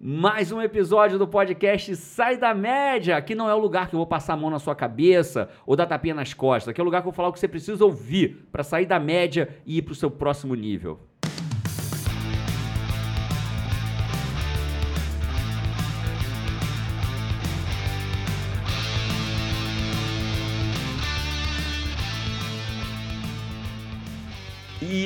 Mais um episódio do podcast Sai da Média. Aqui não é o lugar que eu vou passar a mão na sua cabeça ou dar tapinha nas costas. Aqui é o lugar que eu vou falar o que você precisa ouvir para sair da média e ir para o seu próximo nível.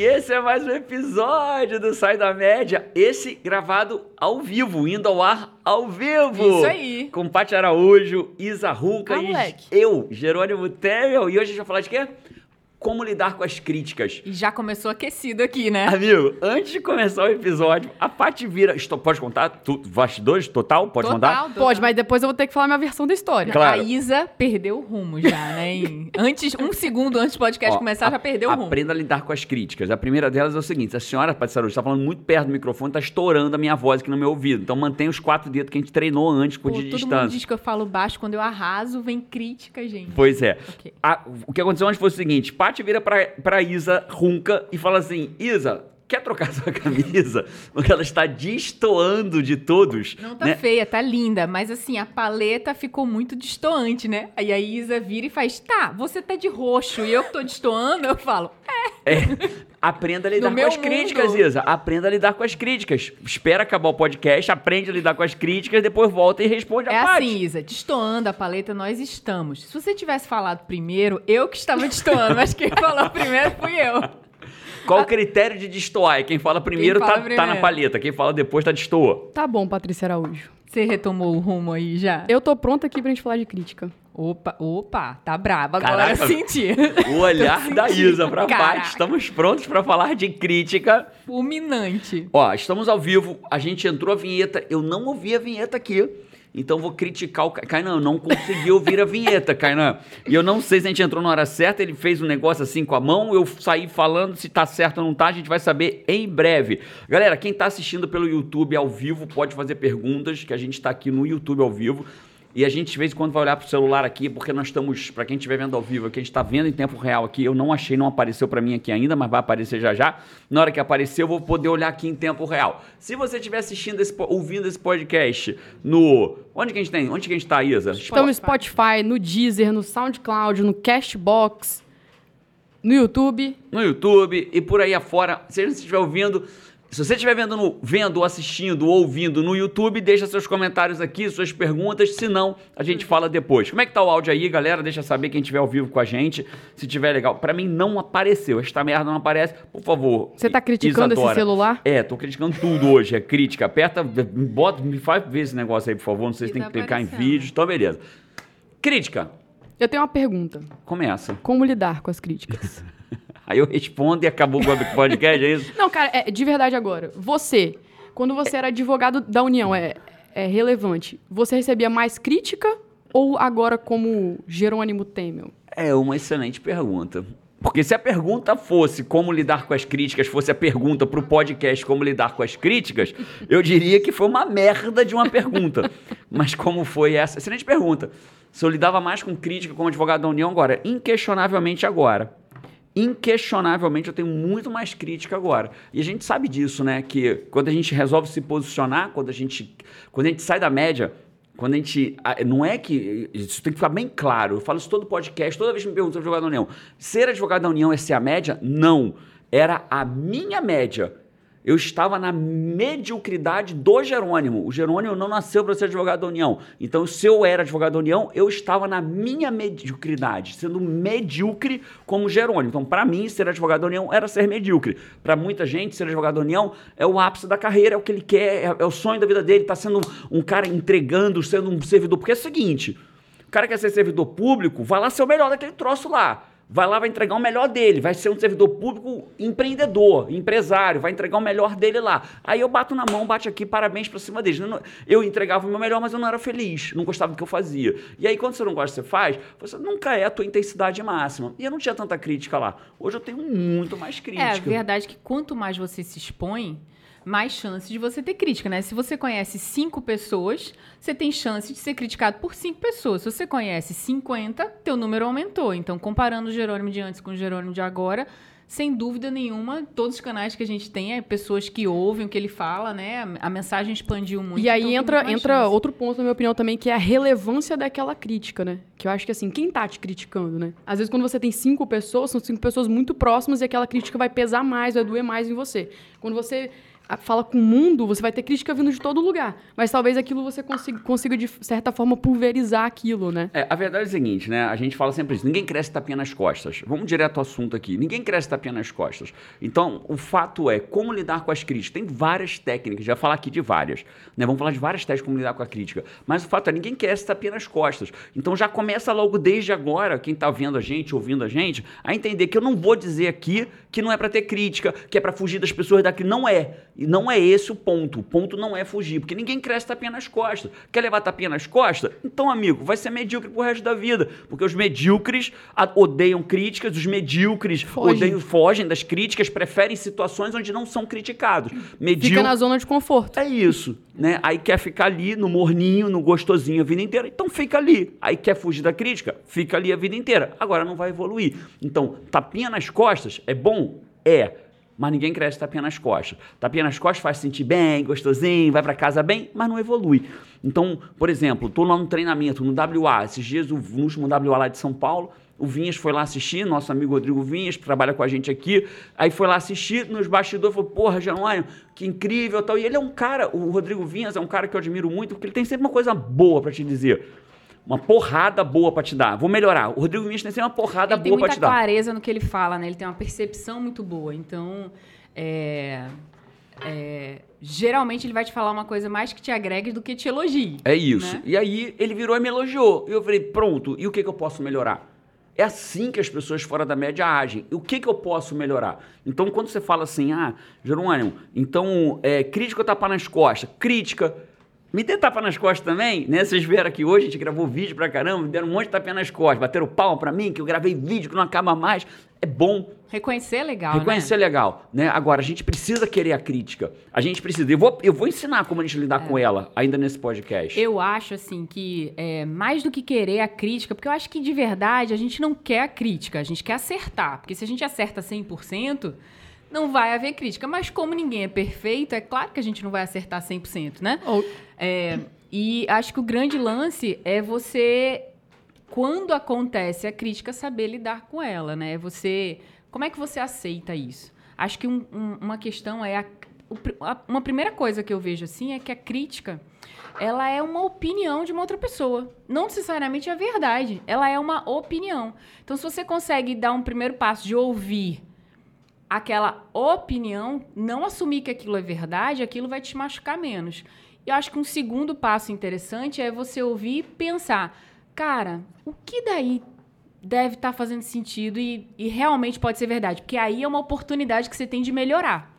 E esse é mais um episódio do Sai da Média. Esse gravado ao vivo, indo ao ar ao vivo. Isso aí. Com Paty Araújo, Isa Runca Ah, e moleque. eu, Jerônimo Temel. E hoje a gente vai falar de quê? Como lidar com as críticas. E já começou aquecido aqui, né? Amigo, antes de começar o episódio, a Paty vira. Isto, pode contar? Tu, bastidores total? Pode Total, contar? total. Pode, mas depois eu vou ter que falar minha versão da história. Claro. A Isa perdeu o rumo já, né? Antes, um segundo antes do podcast Ó, começar, já a- perdeu o rumo. Aprenda a lidar com as críticas. A primeira delas é o seguinte: a senhora Paty Araújo está falando muito perto do microfone, está estourando a minha voz aqui no meu ouvido. Então mantenha os quatro dedos que a gente treinou antes por Pô, de todo mundo distância. diz que eu falo baixo, quando eu arraso, vem crítica, gente. Pois é. Ok. A- o que aconteceu antes foi o seguinte: Paty vira pra, pra Isa Runca e fala assim: Isa, quer trocar sua camisa? Porque ela está destoando de todos. Não tá né? feia, tá linda, mas assim, a paleta ficou muito destoante, né? Aí a Isa vira e faz, tá, você tá de roxo e eu que tô destoando, eu falo, é. É, aprenda a lidar No com as críticas, mundo. Isa. Aprenda a lidar com as críticas. Espera acabar o podcast, aprende a lidar com as críticas, depois volta e responde a É Paty. assim, Isa, destoando a paleta, nós estamos. Se você tivesse falado primeiro, eu que estava destoando, mas quem falou primeiro fui eu. Qual o critério de destoar? É Quem fala primeiro, fala tá, tá primeiro. na paleta. Quem fala depois tá destoa. Tá bom, Patrícia Araújo. Você retomou o rumo aí já? Eu tô pronta aqui pra gente falar de crítica. Opa, opa, tá brava agora, Caraca. eu senti. O olhar da. Isa pra Caraca. Paty. Estamos prontos para falar de crítica. Fulminante. Ó, estamos ao vivo, a gente entrou a vinheta, eu não ouvi a vinheta aqui. Então vou criticar o Kainan, eu não consegui ouvir a vinheta, Kainan. E eu não sei se a gente entrou na hora certa, ele fez um negócio assim com a mão, eu saí falando se tá certo ou não tá, a gente vai saber em breve. Galera, quem tá assistindo pelo YouTube ao vivo pode fazer perguntas, que a gente tá aqui no YouTube ao vivo. E a gente de vez em quando vai olhar pro celular aqui, porque nós estamos, para quem estiver vendo ao vivo, que a gente está vendo em tempo real aqui, eu não achei, não apareceu para mim aqui ainda, mas vai aparecer já já. Na hora que aparecer, eu vou poder olhar aqui em tempo real. Se você estiver assistindo esse, ouvindo esse podcast no. Onde que a gente tem? Onde que a gente tá, Isa? Estamos no Spotify, no Deezer, no SoundCloud, no Cashbox, no YouTube. no YouTube e por aí afora. Se você estiver ouvindo, se você estiver vendo, no, vendo, assistindo ou ouvindo no YouTube, deixa seus comentários aqui, suas perguntas, se não, a gente fala depois. Como é que tá o áudio aí, galera? Deixa saber quem estiver ao vivo com a gente, se tiver legal. Pra mim não apareceu, esta merda não aparece. Por favor. Você tá criticando esse Isadora. celular? É, tô criticando tudo hoje, é crítica. Aperta, bota, me faz ver esse negócio aí, por favor. Não sei se tem tá que clicar em vídeos, então beleza. Crítica, Eu tenho uma pergunta. começa. Como lidar com as críticas? Aí eu respondo e acabou o podcast, é isso? Não, cara, é, de verdade agora. Você, quando você era advogado da União, é, é relevante. Você recebia mais crítica ou agora como Jerônimo Temel? É uma excelente pergunta. Porque se a pergunta fosse como lidar com as críticas, fosse a pergunta pro podcast como lidar com as críticas, eu diria que foi uma merda de uma pergunta. Mas como foi essa? Excelente pergunta. Se eu lidava mais com crítica como advogado da União agora, inquestionavelmente agora. Inquestionavelmente eu tenho muito mais crítica agora. E a gente sabe disso, né? Que quando a gente resolve se posicionar, quando a gente, quando a gente sai da média, quando a gente. Não é que. Isso tem que ficar bem claro. Eu falo isso todo podcast, toda vez que me perguntam advogado da União. Ser advogado da União é ser a média? Não. Era a minha média. Eu estava na mediocridade do Jerônimo. O Jerônimo não nasceu para ser advogado da União. Então, se eu era advogado da União, eu estava na minha mediocridade, sendo medíocre como Jerônimo. Então, para mim, ser advogado da União era ser medíocre. Para muita gente, ser advogado da União é o ápice da carreira, é o que ele quer, é, é o sonho da vida dele, está sendo um cara entregando, sendo um servidor. Porque é o seguinte: o cara quer ser servidor público, vai lá ser o melhor daquele troço lá. Vai lá, vai entregar o melhor dele, vai ser um servidor público empreendedor, empresário, vai entregar o melhor dele lá. Aí eu bato na mão, bate aqui, parabéns pra cima. Eu não- Eu entregava o meu melhor, mas eu não era feliz, não gostava do que eu fazia. E aí, quando você não gosta do que você faz, você nunca é a tua intensidade máxima. E eu não tinha tanta crítica lá. Hoje eu tenho muito mais crítica. É, a verdade é que quanto mais você se expõe, mais chance de você ter crítica, né? Se você conhece cinco pessoas, você tem chance de ser criticado por cinco pessoas. Se você conhece 50, teu número aumentou. Então, comparando o Jerônimo de antes com o Jerônimo de agora, sem dúvida nenhuma, todos os canais que a gente tem é pessoas que ouvem o que ele fala, né? A, mensagem expandiu muito. E aí então entra, entra chance. outro ponto, na minha opinião, também, que é a relevância daquela crítica, né? Que eu acho que assim, quem tá te criticando, né? Às vezes, quando você tem cinco pessoas, são cinco pessoas muito próximas e aquela crítica vai pesar mais, vai doer mais em você. Quando você fala com o mundo, você vai ter crítica vindo de todo lugar. Mas talvez aquilo você consiga, consiga de certa forma, pulverizar aquilo, né? É, a verdade é a seguinte, né? A gente fala sempre isso. Ninguém cresce tapinha nas costas. Vamos direto ao assunto aqui. Ninguém cresce tapinha nas costas. Então, o fato é como lidar com as críticas. Tem várias técnicas, já falar aqui de várias. Né? Vamos falar de várias técnicas como lidar com a crítica. Mas o fato é, ninguém cresce tapinha nas costas. Então já começa logo desde agora, quem tá vendo a gente, ouvindo a gente, a entender que eu não vou dizer aqui que não é para ter crítica, que é para fugir das pessoas daqui. Não é. E não é esse o ponto. O ponto não é fugir, porque ninguém cresce tapinha nas costas. Quer levar tapinha nas costas? Então, amigo, vai ser medíocre pro resto da vida. Porque os medíocres odeiam críticas, os medíocres Fogem. odeiam, fogem das críticas, preferem situações onde não são criticados. Fica Medíocre. na zona de conforto. É isso, né? Aí quer ficar ali no morninho, no gostosinho a vida inteira, então fica ali. Aí quer fugir da crítica, fica ali a vida inteira. Agora não vai evoluir. Então, tapinha nas costas é bom? É. Mas ninguém cresce tapinha nas costas. Tapinha nas costas faz sentir bem, gostosinho, vai pra casa bem, mas não evolui. Então, por exemplo, tô lá no treinamento, no WA. Esses dias, o- último WA lá de São Paulo, o Vinhas foi lá assistir, nosso amigo Rodrigo Vinhas, que trabalha com a gente aqui. Aí foi lá assistir, nos bastidores, falou, porra, Januário, que incrível tal. E ele é um cara, o Rodrigo Vinhas é um cara que eu admiro muito, porque ele tem sempre uma coisa boa pra te dizer. Uma porrada boa pra te dar. Vou melhorar. O Rodrigo Vinhas tem uma porrada Ele tem boa pra muita te dar. clareza no que ele fala, né? Ele tem uma percepção muito boa. Então, é, é, geralmente ele vai te falar uma coisa mais que te agregue do que te elogie. É isso. né? E aí ele virou e me elogiou. E eu falei, pronto, e o que, que eu posso melhorar? É assim que as pessoas fora da média agem. E o que, que eu posso melhorar? Então, quando você fala assim, ah, Jerônimo, então, é, crítica ou tapa nas costas? Crítica. Me dê tapa nas costas também, né? Vocês viram aqui hoje, a gente gravou vídeo pra caramba, me deram um monte de tapinha nas costas, bateram pau pra mim, que eu gravei vídeo que não acaba mais. É bom, Reconhecer é legal, Reconhecer é né? legal, né? Agora, a gente precisa querer a crítica. A gente precisa. Eu vou, eu vou ensinar como a gente lidar com ela ainda nesse podcast. É. Eu acho, assim, que é, mais do que querer a crítica, porque eu acho que de verdade a gente não quer a crítica, a gente quer acertar. Porque se a gente acerta 100%, não vai haver crítica. Mas como ninguém é perfeito, é claro que a gente não vai acertar 100%, né? Ou- É, e acho que o grande lance é você, quando acontece a crítica, saber lidar com ela, né? Você, como é que você aceita isso? Acho que um- um- uma questão é a- uma primeira coisa que eu vejo assim é que a crítica ela é uma opinião de uma outra pessoa, não necessariamente é verdade. Ela é uma opinião. Então, se você consegue dar um primeiro passo de ouvir aquela opinião, não assumir que aquilo é verdade, aquilo vai te machucar menos. E eu acho que um segundo passo interessante é você ouvir e pensar, cara, o que daí deve estar fazendo sentido e, e realmente pode ser verdade? Porque aí é uma oportunidade que você tem de melhorar.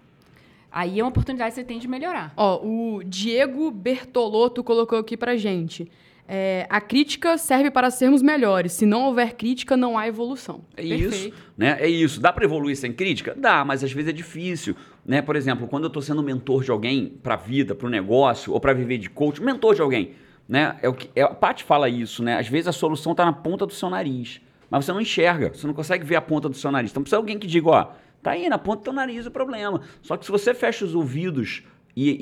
Aí é uma oportunidade que você tem de melhorar. Ó, o Diego Bertolotto colocou aqui pra gente. É, a crítica serve para sermos melhores. Se não houver crítica, não há evolução. É Perfeito. isso, né? É isso. Dá para evoluir sem crítica? Dá, mas às vezes é difícil, né? Por exemplo, quando eu tô sendo mentor de alguém para vida, para o negócio ou para viver de coach, mentor de alguém, né? É o que é, a Paty fala isso, né? Às vezes a solução tá na ponta do seu nariz, mas você não enxerga, você não consegue ver a ponta do seu nariz. Então precisa de alguém que diga, ó, tá aí na ponta do teu nariz o problema. Só que se você fecha os ouvidos e, e-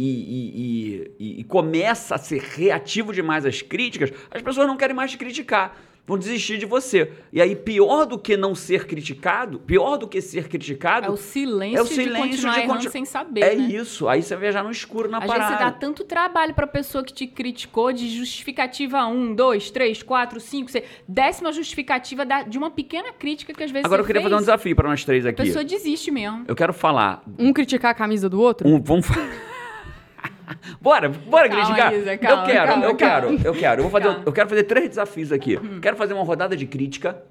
e- e- e começa a ser reativo demais às críticas, as pessoas não querem mais te criticar. Vão desistir de você. E aí, pior do que não ser criticado, pior do que ser criticado, É o silêncio, é o de silêncio continuar de errando continu- sem saber, é né? isso. Aí você viajar no escuro na Às vezes parada. você dá tanto trabalho pra pessoa que te criticou de justificativa 1, 2, 3, 4, 5, 6. Décima justificativa da- de uma pequena crítica que às vezes Agora eu queria fez, fazer um desafio para nós três A aqui. pessoa desiste mesmo. Eu quero falar. Um criticar a camisa do outro? Um, vamos fa- Bora, bora Calma, criticar. Isa, calma, eu quero, calma, eu quero, eu quero. Eu vou fazer, eu quero fazer três desafios aqui. Quero fazer uma rodada de crítica.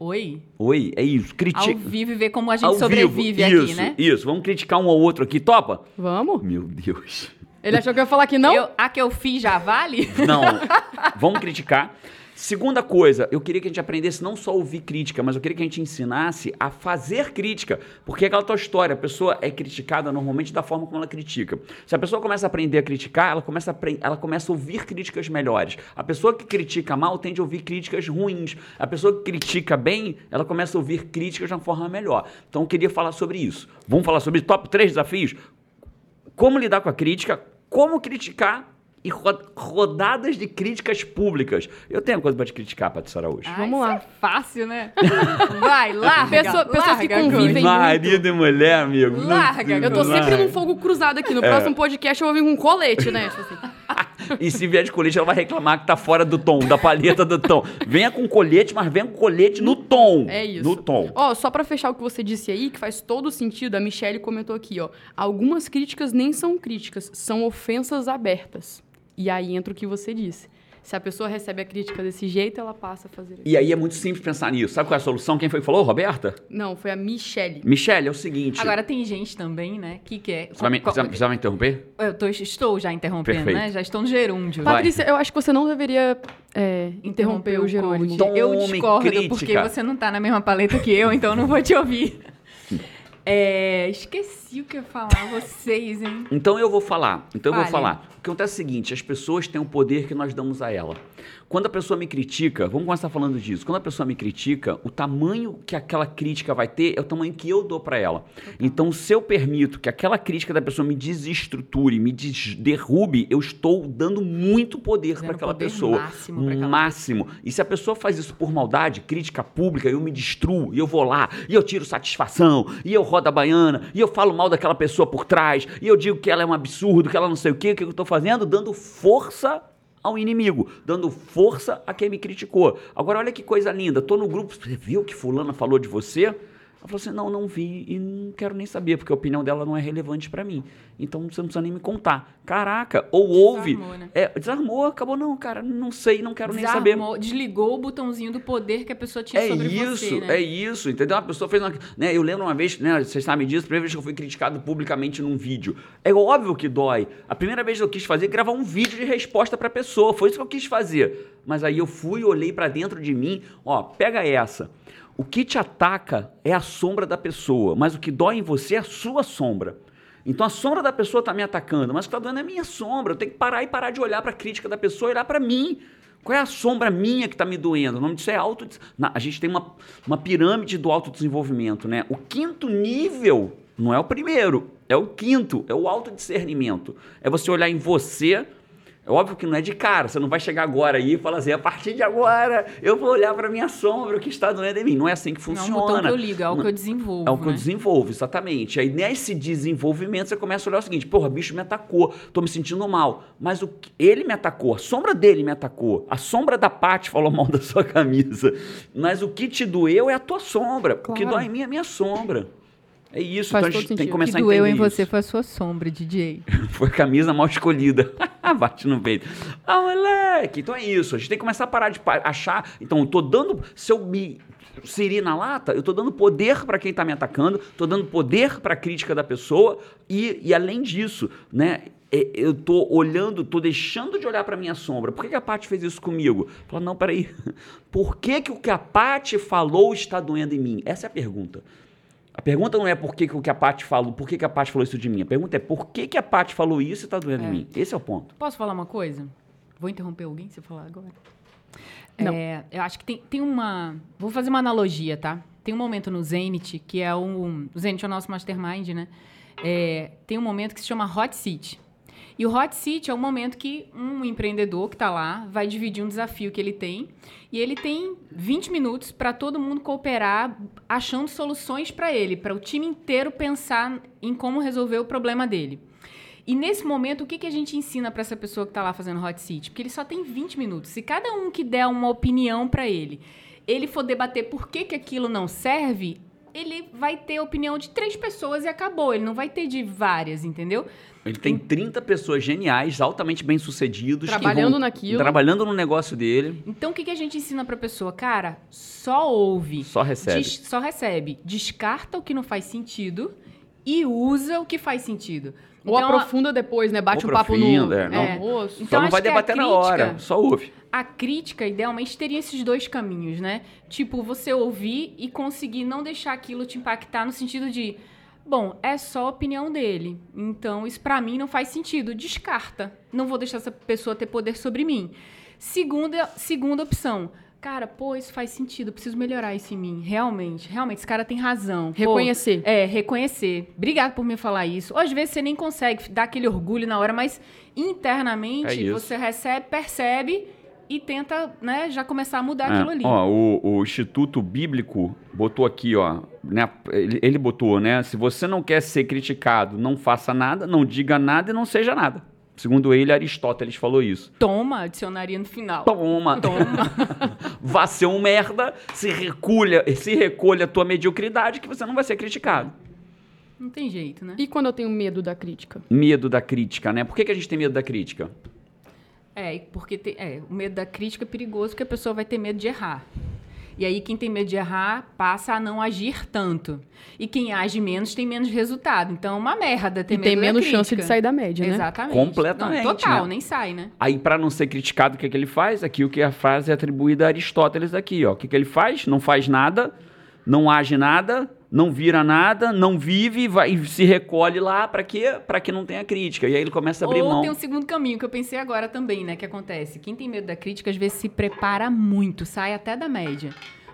Oi? Oi, é isso. Ao Critica. vivo e ver como a gente Ao sobrevive vivo. aqui, isso, né? Isso, vamos criticar um ao outro aqui. Topa? Vamos? Meu Deus. Ele achou que eu ia falar que não? Eu- a que eu fiz já vale? Não. Vamos criticar. Segunda coisa, eu queria que a gente aprendesse não só a ouvir crítica, mas eu queria que a gente ensinasse a fazer crítica. Porque é aquela tua história, a pessoa é criticada normalmente da forma como ela critica. Se a pessoa começa a aprender a criticar, ela começa a, ela começa a ouvir críticas melhores. A pessoa que critica mal tende a ouvir críticas ruins. A pessoa que critica bem, ela começa a ouvir críticas de uma forma melhor. Então eu queria falar sobre isso. Vamos falar sobre top 3 desafios? Como lidar com a crítica, como criticar e rodadas de críticas públicas. Eu tenho coisa para te criticar, Patrícia Araújo. Ai, Vamos lá. É fácil, né? Vai, larga. Pessoa, pessoas que convivem Marido muito. e mulher, amigo. Larga. eu tô sempre num fogo cruzado aqui. No é. próximo podcast eu vou vir com um colete, né? Tipo assim. e se vier de colete, ela vai reclamar que tá fora do tom, da palheta do tom. Venha com colete, mas venha com colete no tom. É isso. No tom. Ó, só para fechar o que você disse aí, que faz todo sentido, a Michelle comentou aqui, ó. Algumas críticas nem são críticas, são ofensas abertas. E aí entra o que você disse. Se a pessoa recebe a crítica desse jeito, ela passa a fazer isso. E aí é muito simples pensar nisso. Sabe qual é a solução? Quem foi que falou, Roberta? Não, foi a Michelle. Michelle, é o seguinte. Agora tem gente também, né, que quer. Você vai me, você vai me interromper? Eu tô, estou já interrompendo, Perfeito. né? Já estou no gerúndio. Patrícia, eu acho que você não deveria é, interromper, interromper o gerúndio. Tome eu discordo, crítica. porque você não tá na mesma paleta que eu, então eu não vou te ouvir. É, esqueci o que eu ia falar, vocês, hein? Então eu vou falar. Então eu vou falar. O que acontece é o seguinte: as pessoas têm o poder que nós damos a ela. Quando a pessoa me critica, vamos começar falando disso. Quando a pessoa me critica, o tamanho que aquela crítica vai ter é o tamanho que eu dou para ela. Então, se eu permito que aquela crítica da pessoa me desestruture, me des derrube, eu estou dando muito poder para aquela pessoa. Máximo, aquela máximo. Pessoa. E se a pessoa faz isso por maldade, crítica pública, eu me destruo, e eu vou lá, e eu tiro satisfação, e eu rodo a baiana, e eu falo mal daquela pessoa por trás, e eu digo que ela é um absurdo, que ela não sei o quê, o que eu estou fazendo? Dando força ao inimigo, dando força a quem me criticou. Agora, olha que coisa linda. Tô no grupo, você viu que fulana falou de você? Ela falou assim: não, não vi e não quero nem saber, porque a opinião dela não é relevante para mim. Então você não precisa nem me contar. Caraca, ou houve. Desarmou, né? É, desarmou, acabou, não, cara, não sei, não quero desarmou, nem saber. Desligou o botãozinho do poder que a pessoa tinha é sobre isso, você. Né? É isso, entendeu? A pessoa fez uma. Né, eu lembro uma vez, né, vocês sabem disso, a primeira vez que eu fui criticado publicamente num vídeo. É óbvio que dói. A primeira vez que eu quis fazer, é gravar um vídeo de resposta pra pessoa. Foi isso que eu quis fazer. Mas aí eu fui, olhei para dentro de mim, ó, pega essa. O que te ataca é a sombra da pessoa, mas o que dói em você é a sua sombra. Então a sombra da pessoa está me atacando, mas o que está doendo é a minha sombra. Eu tenho que parar e parar de olhar para a crítica da pessoa e olhar para mim. Qual é a sombra minha que está me doendo? O nome disso é auto. A gente tem uma, uma pirâmide do autodesenvolvimento, né? O quinto nível não é o primeiro, é o quinto, é o autodiscernimento. É você olhar em você é óbvio que não é de cara, você não vai chegar agora aí e falar assim, a partir de agora eu vou olhar para minha sombra, o que está doendo em mim. Não é assim que funciona. Não é o que eu ligo, é o que eu desenvolvo. É o que né? eu desenvolvo, exatamente. Aí nesse desenvolvimento você começa a olhar o seguinte, porra, bicho me atacou, tô me sentindo mal. Mas o, ele me atacou, a sombra dele me atacou, a sombra da Paty falou mal da sua camisa. Mas o que te doeu é a tua sombra. Claro. O que dói em mim é a minha sombra. É isso, Faz então a gente tem que começar que a entender doeu em isso. você foi a sua sombra, DJ. foi a camisa mal escolhida. Bate no peito. Ah, moleque! Então é isso. A gente tem que começar a parar de achar. Então, eu tô dando. Se eu me siri na lata, eu tô dando poder para quem tá me atacando, tô dando poder para a crítica da pessoa e, e além disso, né? É, eu tô olhando, tô deixando de olhar para minha sombra. Por que, que a Paty fez isso comigo? Fala, não, peraí. Por que, que o que a Paty falou está doendo em mim? Essa é a pergunta. A pergunta não é por que, que a Paty falou, por que, que a Paty falou isso de mim. A pergunta é por que, que a Paty falou isso e está doendo é. em mim. Esse é o ponto. Posso falar uma coisa? Vou interromper alguém se eu falar agora? Não. É, eu acho que tem, tem uma. Vou fazer uma analogia, tá? Tem um momento no Zenit, que é um. O Zenit é o nosso mastermind, né? É, tem um momento que se chama Hot Seat. E o hot seat é o momento que um empreendedor que está lá vai dividir um desafio que ele tem e ele tem 20 minutos para todo mundo cooperar achando soluções para ele, para o time inteiro pensar em como resolver o problema dele. E nesse momento, o que, que a gente ensina para essa pessoa que está lá fazendo hot seat? Porque ele só tem 20 minutos. Se cada um que der uma opinião para ele, ele for debater por que, que aquilo não serve, ele vai ter a opinião de três pessoas e acabou. Ele não vai ter de várias, entendeu? Ele tem 30 pessoas geniais, altamente bem-sucedidos. Trabalhando vão, naquilo. Trabalhando no negócio dele. Então, o que, que a gente ensina pra pessoa? Cara, só ouve. Só recebe. só recebe. Descarta o que não faz sentido e usa o que faz sentido. Ou Então, aprofunda depois, né? Bate Ou um papo no, é, no não. almoço. Então, só não vai debater na crítica- hora, só ouve. a crítica, idealmente, teria esses dois caminhos, né? Tipo, você ouvir e conseguir não deixar aquilo te impactar no sentido de, bom, é só a opinião dele. Então, isso pra mim não faz sentido. Descarta. Não vou deixar essa pessoa ter poder sobre mim. Segunda, segunda opção. Cara, pô, isso faz sentido, eu preciso melhorar isso em mim. Realmente, realmente, esse cara tem razão. Pô, Reconhecer. é, reconhecer. Obrigado por me falar isso. Ou às vezes você nem consegue dar aquele orgulho na hora, mas É internamente isso. você recebe, percebe e tenta, né, já começar a mudar É, aquilo ali. Ó, o, o Instituto Bíblico botou aqui, ó, né, ele, ele botou, né? Se você não quer ser criticado, não faça nada, não diga nada e não seja nada. Segundo ele, Aristóteles falou isso. Toma, dicionaria no final. Toma, Toma. vá ser um merda, se recolha, se recolha a tua mediocridade que você não vai ser criticado. Não tem jeito, né? E quando eu tenho medo da crítica? Medo da crítica, né? Por que, que a gente tem medo da crítica? É, porque tem- é, o medo da crítica é perigoso porque a pessoa vai ter medo de errar. E aí, quem tem medo de errar passa a não agir tanto. E quem age menos tem menos resultado. Então, é uma merda ter E medo tem menos crítica. chance de sair da média, né? Exatamente. Completamente, Não, total, né? nem sai, né? Aí, para não ser criticado, o que, que ele faz? Aqui o que a frase é atribuída a Aristóteles aqui, ó. O que, que ele faz? Não faz nada, não age nada, não vira nada, não vive, vai e se recolhe lá para quê? Para que não tenha crítica. E aí ele começa a abrir Ou mão. tem um segundo caminho que eu pensei agora também, né? Que acontece. Quem tem medo da crítica, às vezes se prepara muito, sai até da média.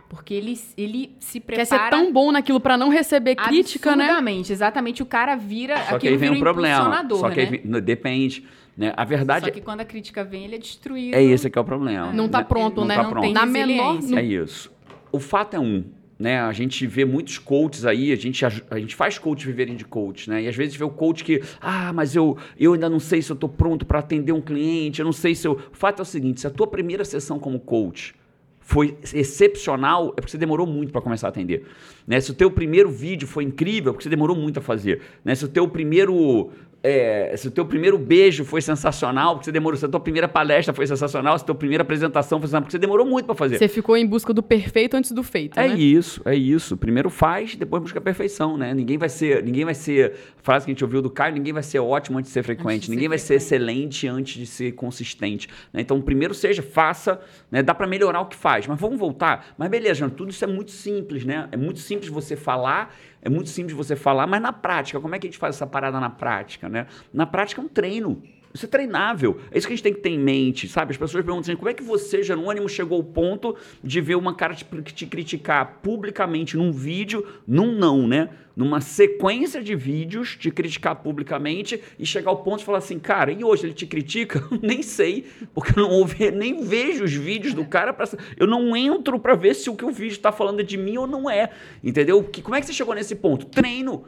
Porque ele, ele se Quer prepara. ser tão bom naquilo pra não receber crítica, né? Absurdamente, exatamente. O cara vira. Só que aí vem um problema. Só que aí né? não, depende. Né? A verdade Só que quando a crítica vem, ele é destruído. é esse que é o problema. Não tá né? pronto, Não né? tá Não pronto. tem Na menor-. É isso. O fato é um, né? A gente vê muitos coaches aí, a gente, a gente faz coach viverem de coach, né? E às vezes vê o coach que, ah, mas eu, eu ainda não sei se eu tô pronto para atender um cliente, eu não sei se eu. O fato é o seguinte: se a tua primeira sessão como coach foi excepcional, é porque você demorou muito para começar a atender. Né? Se o teu primeiro vídeo foi incrível, é porque você demorou muito a fazer. Né? Se o teu primeiro é, se o teu primeiro beijo foi sensacional, porque você demorou, se a tua primeira palestra foi sensacional, se a tua primeira apresentação foi sensacional, porque você demorou muito para fazer. Você ficou em busca do perfeito antes do feito, É né? isso, é isso. Primeiro faz, depois busca a perfeição, né? Ninguém vai ser, ninguém vai ser, frase que a gente ouviu do Caio, ninguém vai ser ótimo antes de ser frequente, de ser ninguém vai ser frequente. excelente antes de ser consistente. né? Então, primeiro seja, faça, né? Dá para melhorar o que faz, mas vamos voltar. Mas beleza, tudo isso é muito simples, né? É muito simples você falar, é muito simples você falar, mas na prática, como é que a gente faz essa parada na prática, né? Na prática é um treino. Isso é treinável. É isso que a gente tem que ter em mente, sabe? As pessoas perguntam assim, como é que você, Jerônimo, chegou ao ponto de ver uma cara te, te criticar publicamente num vídeo, num não, né? Numa sequência de vídeos, te criticar publicamente e chegar ao ponto de falar assim, cara, e hoje ele te critica? nem sei, porque eu não ouvi, nem vejo os vídeos do cara, pra, eu não entro pra ver se o que o vídeo tá falando é de mim ou não é, entendeu? Que, como é que você chegou nesse ponto? Treino,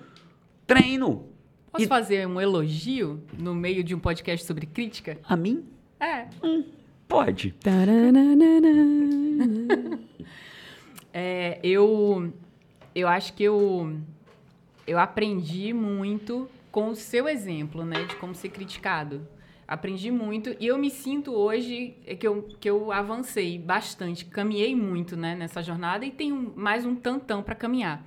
treino. Posso E- fazer um elogio no meio de um podcast sobre crítica? A mim? É. Pode. Taranana. É, eu, eu acho que eu, eu aprendi muito com o seu exemplo, né? De como ser criticado. Aprendi muito e eu me sinto hoje é que eu, que eu avancei bastante, caminhei muito né, nessa jornada e tenho mais um tantão para caminhar.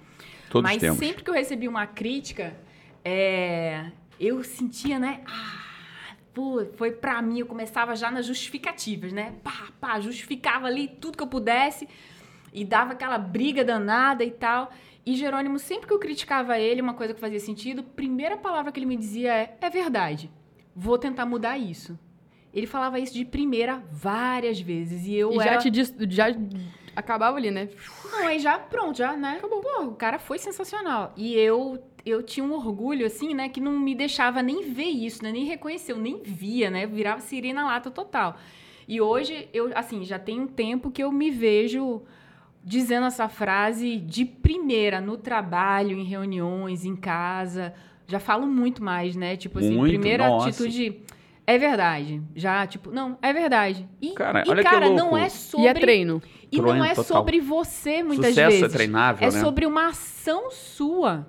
Todos Mas temos. sempre que eu recebi uma crítica, é, eu sentia, né? Ah, pô, foi pra mim, eu começava já nas justificativas, né? Pá, pá, justificava ali tudo que eu pudesse e dava aquela briga danada e tal. E Jerônimo, sempre que eu criticava ele, uma coisa que fazia sentido, primeira palavra que ele me dizia é: é verdade, vou tentar mudar isso. Ele falava isso de primeira várias vezes e eu E já era... te diz, já acabava ali, né? Não, aí já, pronto, já, né? Acabou. Pô, o cara foi sensacional. E eu, eu tinha um orgulho, assim, né? Que não me deixava nem ver isso, né? Nem reconhecer, eu nem via, né? Eu virava sirena lata total. E hoje, eu, assim, já tem um tempo que eu me vejo dizendo essa frase de primeira, no trabalho, em reuniões, em casa. Já falo muito mais, né? Tipo assim, Muito, primeira nossa. atitude... É verdade. Já, tipo, não, é verdade. E, Cara, e, olha que cara, louco. não é sobre... E é treino. E não é total. sobre você, muitas Sucesso vezes. é treinável, É né? sobre uma ação sua.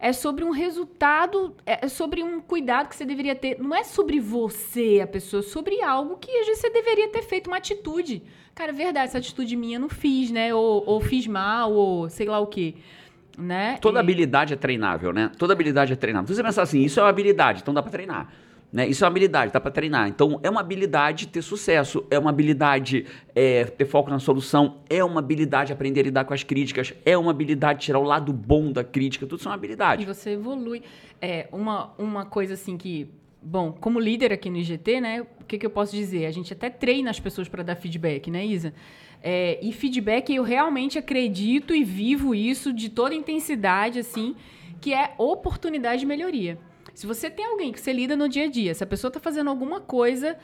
É sobre um resultado, é sobre um cuidado que você deveria ter. Não é sobre você, a pessoa, é sobre algo que às vezes você deveria ter feito, uma atitude. Cara, é verdade, essa atitude minha eu não fiz, né? Ou, ou fiz mal, ou sei lá o quê. né? Toda E- habilidade é treinável, né? Toda habilidade é treinável. Se você pensar assim, isso é uma habilidade, então dá pra treinar. Né? Isso é uma habilidade, dá pra treinar. Então, é uma habilidade ter sucesso, é uma habilidade é, ter foco na solução, é uma habilidade aprender a lidar com as críticas, é uma habilidade tirar o lado bom da crítica, tudo são E habilidades. você evolui. É, uma, uma coisa assim que. Bom, como líder aqui no IGT, né? O que, que eu posso dizer? A gente até treina as pessoas para dar feedback, né, Isa? É, e feedback eu realmente acredito e vivo isso de toda intensidade, assim, que é oportunidade de melhoria. Se você tem alguém que você lida no dia a dia, se a pessoa está fazendo alguma coisa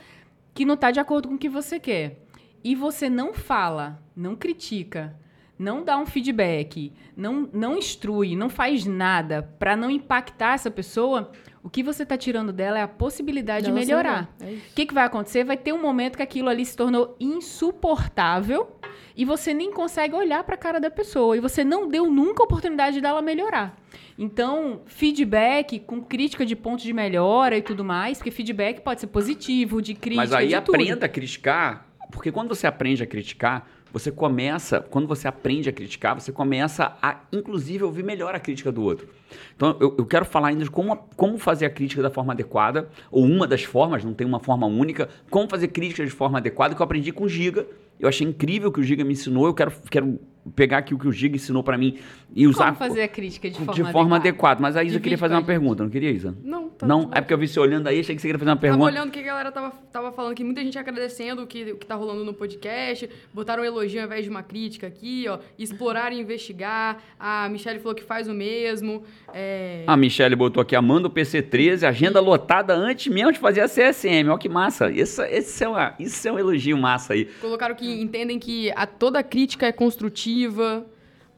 que não está de acordo com o que você quer, e você não fala, não critica, não dá um feedback, não, não instrui, não faz nada para não impactar essa pessoa, o que você está tirando dela é a possibilidade de Dela ser melhorar. melhor. É. O que, que vai acontecer? Vai ter um momento que aquilo ali se tornou insuportável e você nem consegue olhar para a cara da pessoa e você não deu nunca a oportunidade dela melhorar. Então, feedback com crítica de pontos de melhora e tudo mais, porque feedback pode ser positivo, de crítica, Mas aí de tudo. aprenda a criticar, porque quando você aprende a criticar, você começa, quando você aprende a criticar, você começa a, inclusive, ouvir melhor a crítica do outro. Então, eu, eu quero falar ainda de como, como fazer a crítica da forma adequada, ou uma das formas, não tem uma forma única, como fazer crítica de forma adequada, que eu aprendi com o Giga. Eu achei incrível o que o Giga me ensinou, eu quero, quero pegar aqui o que o Giga ensinou pra mim e usar Como fazer a crítica de forma de forma adequada? adequada. Mas a Isa Divide queria fazer uma gente. pergunta, não queria, Isa? Não, tá não, é porque eu vi você olhando aí, achei que você queria fazer uma Tava pergunta. olhando o que a galera tava, tava falando, que muita gente agradecendo o que, o que tá rolando no podcast, botaram um elogio ao invés de uma crítica aqui, ó, explorar e investigar. A Michelle falou que faz o mesmo. É, A Michelle botou aqui, amando o PC13, agenda lotada antes mesmo de fazer a CSM. Olha que massa. Isso, esse é uma, isso é um elogio massa aí. Colocaram que entendem que a, toda crítica é construtiva.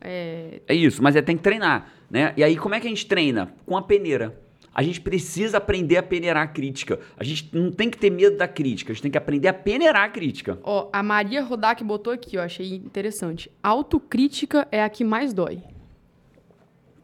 É, É isso, mas é tem que treinar, né? E aí como é que a gente treina? Com a peneira. A gente precisa aprender a peneirar a crítica. A gente não tem que ter medo da crítica, a gente tem que aprender a peneirar a crítica. ó, a Maria Rodak botou aqui, ó, achei interessante. Autocrítica é a que mais dói.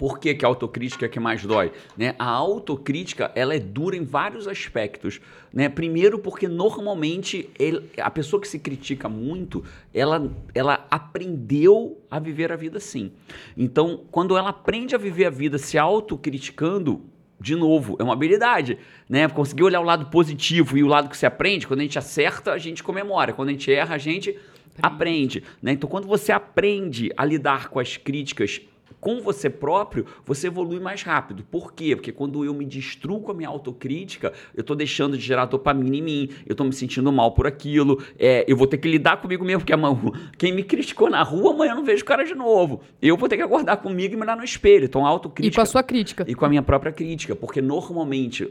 Por que, que a autocrítica é que mais dói? Né? A autocrítica ela é dura em vários aspectos. Né? Primeiro, porque normalmente ele- a pessoa que se critica muito, ela, ela aprendeu a viver a vida assim. Então, quando ela aprende a viver a vida se autocriticando, de novo, é uma habilidade, né? Conseguir olhar o lado positivo e o lado que se aprende, quando a gente acerta, a gente comemora. Quando a gente erra, a gente aprende, né? Então, quando você aprende a lidar com as críticas com você próprio, você evolui mais rápido. Por quê? Porque quando eu me destruo com a minha autocrítica, eu tô deixando de gerar dopamina em mim, eu tô me sentindo mal por aquilo, é, eu vou ter que lidar comigo mesmo, porque amanhã, quem me criticou na rua, amanhã eu não vejo o cara de novo. Eu vou ter que acordar comigo e me olhar no espelho. Então, a E autocrítica... com a sua crítica. E com a minha própria crítica, porque normalmente.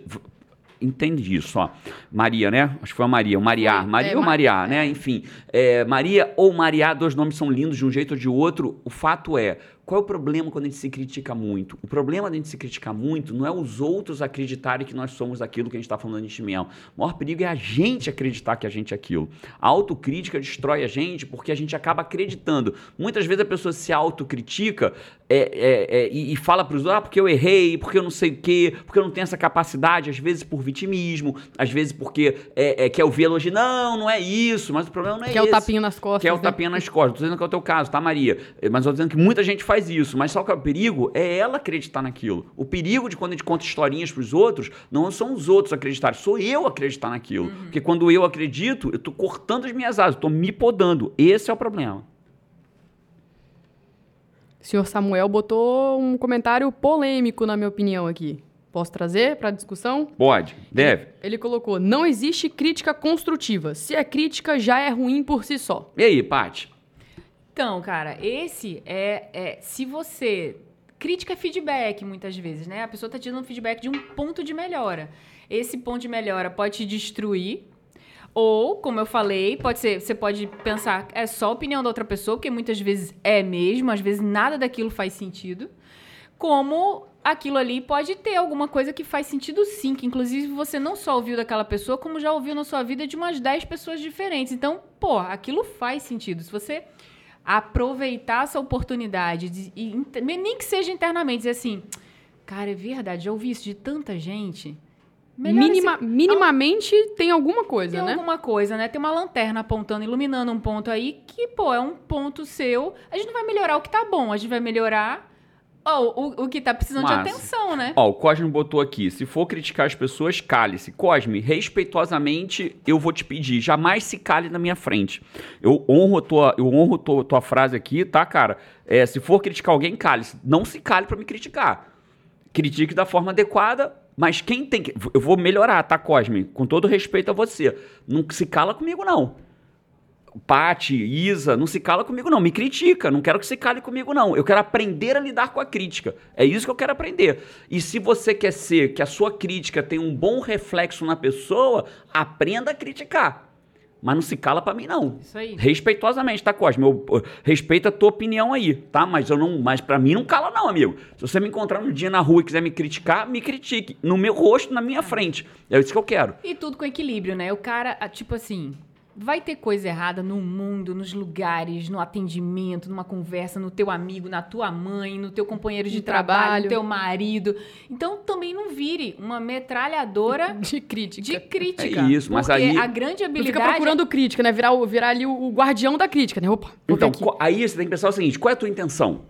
Entende isso, ó. Maria, né? Acho que foi a Maria, o Mariá. Foi, Maria é, ou Ma- Mariá, é. né? Enfim. é, Maria ou Mariá, dois nomes são lindos de um jeito ou de outro. O fato é, qual é o problema quando a gente se critica muito? O problema da gente se criticar muito não é os outros acreditarem que nós somos aquilo que a gente está falando a gente mesmo. O maior perigo é a gente acreditar que a gente é aquilo. A autocrítica destrói a gente porque a gente acaba acreditando. Muitas vezes a pessoa se autocritica é, é, é, e, fala para os outros, ah, porque eu errei, porque eu não sei o quê, porque eu não tenho essa capacidade, às vezes por vitimismo, às vezes porque é, é, quer ouvir elogio. Não, não é isso, mas o problema não é Que é o esse. tapinha nas costas. Que é o né? tapinha nas costas. Tô dizendo que é o teu caso, tá, Maria? Eh, Mas tô dizendo que muita gente faz isso. Mas só que o perigo é ela acreditar naquilo. O perigo de quando a gente conta historinhas pros outros, não são os outros acreditarem, sou eu acreditar naquilo. Porque quando eu acredito, eu tô cortando as minhas asas, tô me podando. Esse é o problema. O senhor Samuel botou um comentário polêmico, na minha opinião, aqui. Posso trazer para discussão? Pode, deve. Ele colocou: não existe crítica construtiva. Se é crítica, já é ruim por si só. E aí, Paty? Então, cara, esse é, é- Se você. Crítica é feedback, muitas vezes, né? A pessoa tá te dando feedback de um ponto de melhora. Esse ponto de melhora pode te destruir. Ou, como eu falei, pode ser. Você pode pensar, é só a opinião da outra pessoa, porque muitas vezes é mesmo, às vezes nada daquilo faz sentido. Como aquilo ali pode ter alguma coisa que faz sentido sim, que inclusive você não só ouviu daquela pessoa, como já ouviu na sua vida de umas 10 pessoas diferentes. Então, pô, aquilo faz sentido. Se você aproveitar essa oportunidade, de, e nem que seja internamente, dizer assim, cara, é verdade, já ouvi isso de tanta gente. Melhor Minima- esse- minimamente tem alguma coisa, tem né? alguma coisa, né? Tem uma lanterna apontando, iluminando um ponto aí que, pô, é um ponto seu. A gente não vai melhorar o que tá bom, a gente vai melhorar Ó, o, o que tá precisando Massa. de atenção, né? Ó, o Cosme botou aqui: se for criticar as pessoas, cale-se. Cosme, respeitosamente, eu vou te pedir, jamais se cale na minha frente. Eu honro a tua, eu honro tua, tua frase aqui, tá, cara? É, se for criticar alguém, cale-se. Não se cale pra me criticar. Critique da forma adequada, mas quem tem que. Eu vou melhorar, tá, Cosme? Com todo respeito a você. Não se cala comigo, não. Pati, Isa, não se cala comigo, não. Me critica. Não quero que se cale comigo, não. Eu quero aprender a lidar com a crítica. É isso que eu quero aprender. E se você quer ser que a sua crítica tenha um bom reflexo na pessoa, aprenda a criticar. Mas não se cala pra mim, não. Isso aí. Respeitosamente, tá, Cosme? Eu, eu respeito a tua opinião aí, tá? Mas eu não, mas para mim não cala não, amigo. Se você me encontrar um dia na rua e quiser me criticar, me critique no meu rosto, na minha frente. É isso que eu quero. E tudo com equilíbrio, né? O cara, tipo assim, vai ter coisa errada no mundo, nos lugares, no atendimento, numa conversa, no teu amigo, na tua mãe, no teu companheiro de trabalho, trabalho. no teu marido. Então também não vire uma metralhadora De crítica. de crítica. É isso, mas porque aí- a grande habilidade fica procurando crítica, né? Virar, virar ali o, o guardião da crítica, né? Opa, Então, aí você tem que pensar o seguinte: qual é a tua intenção?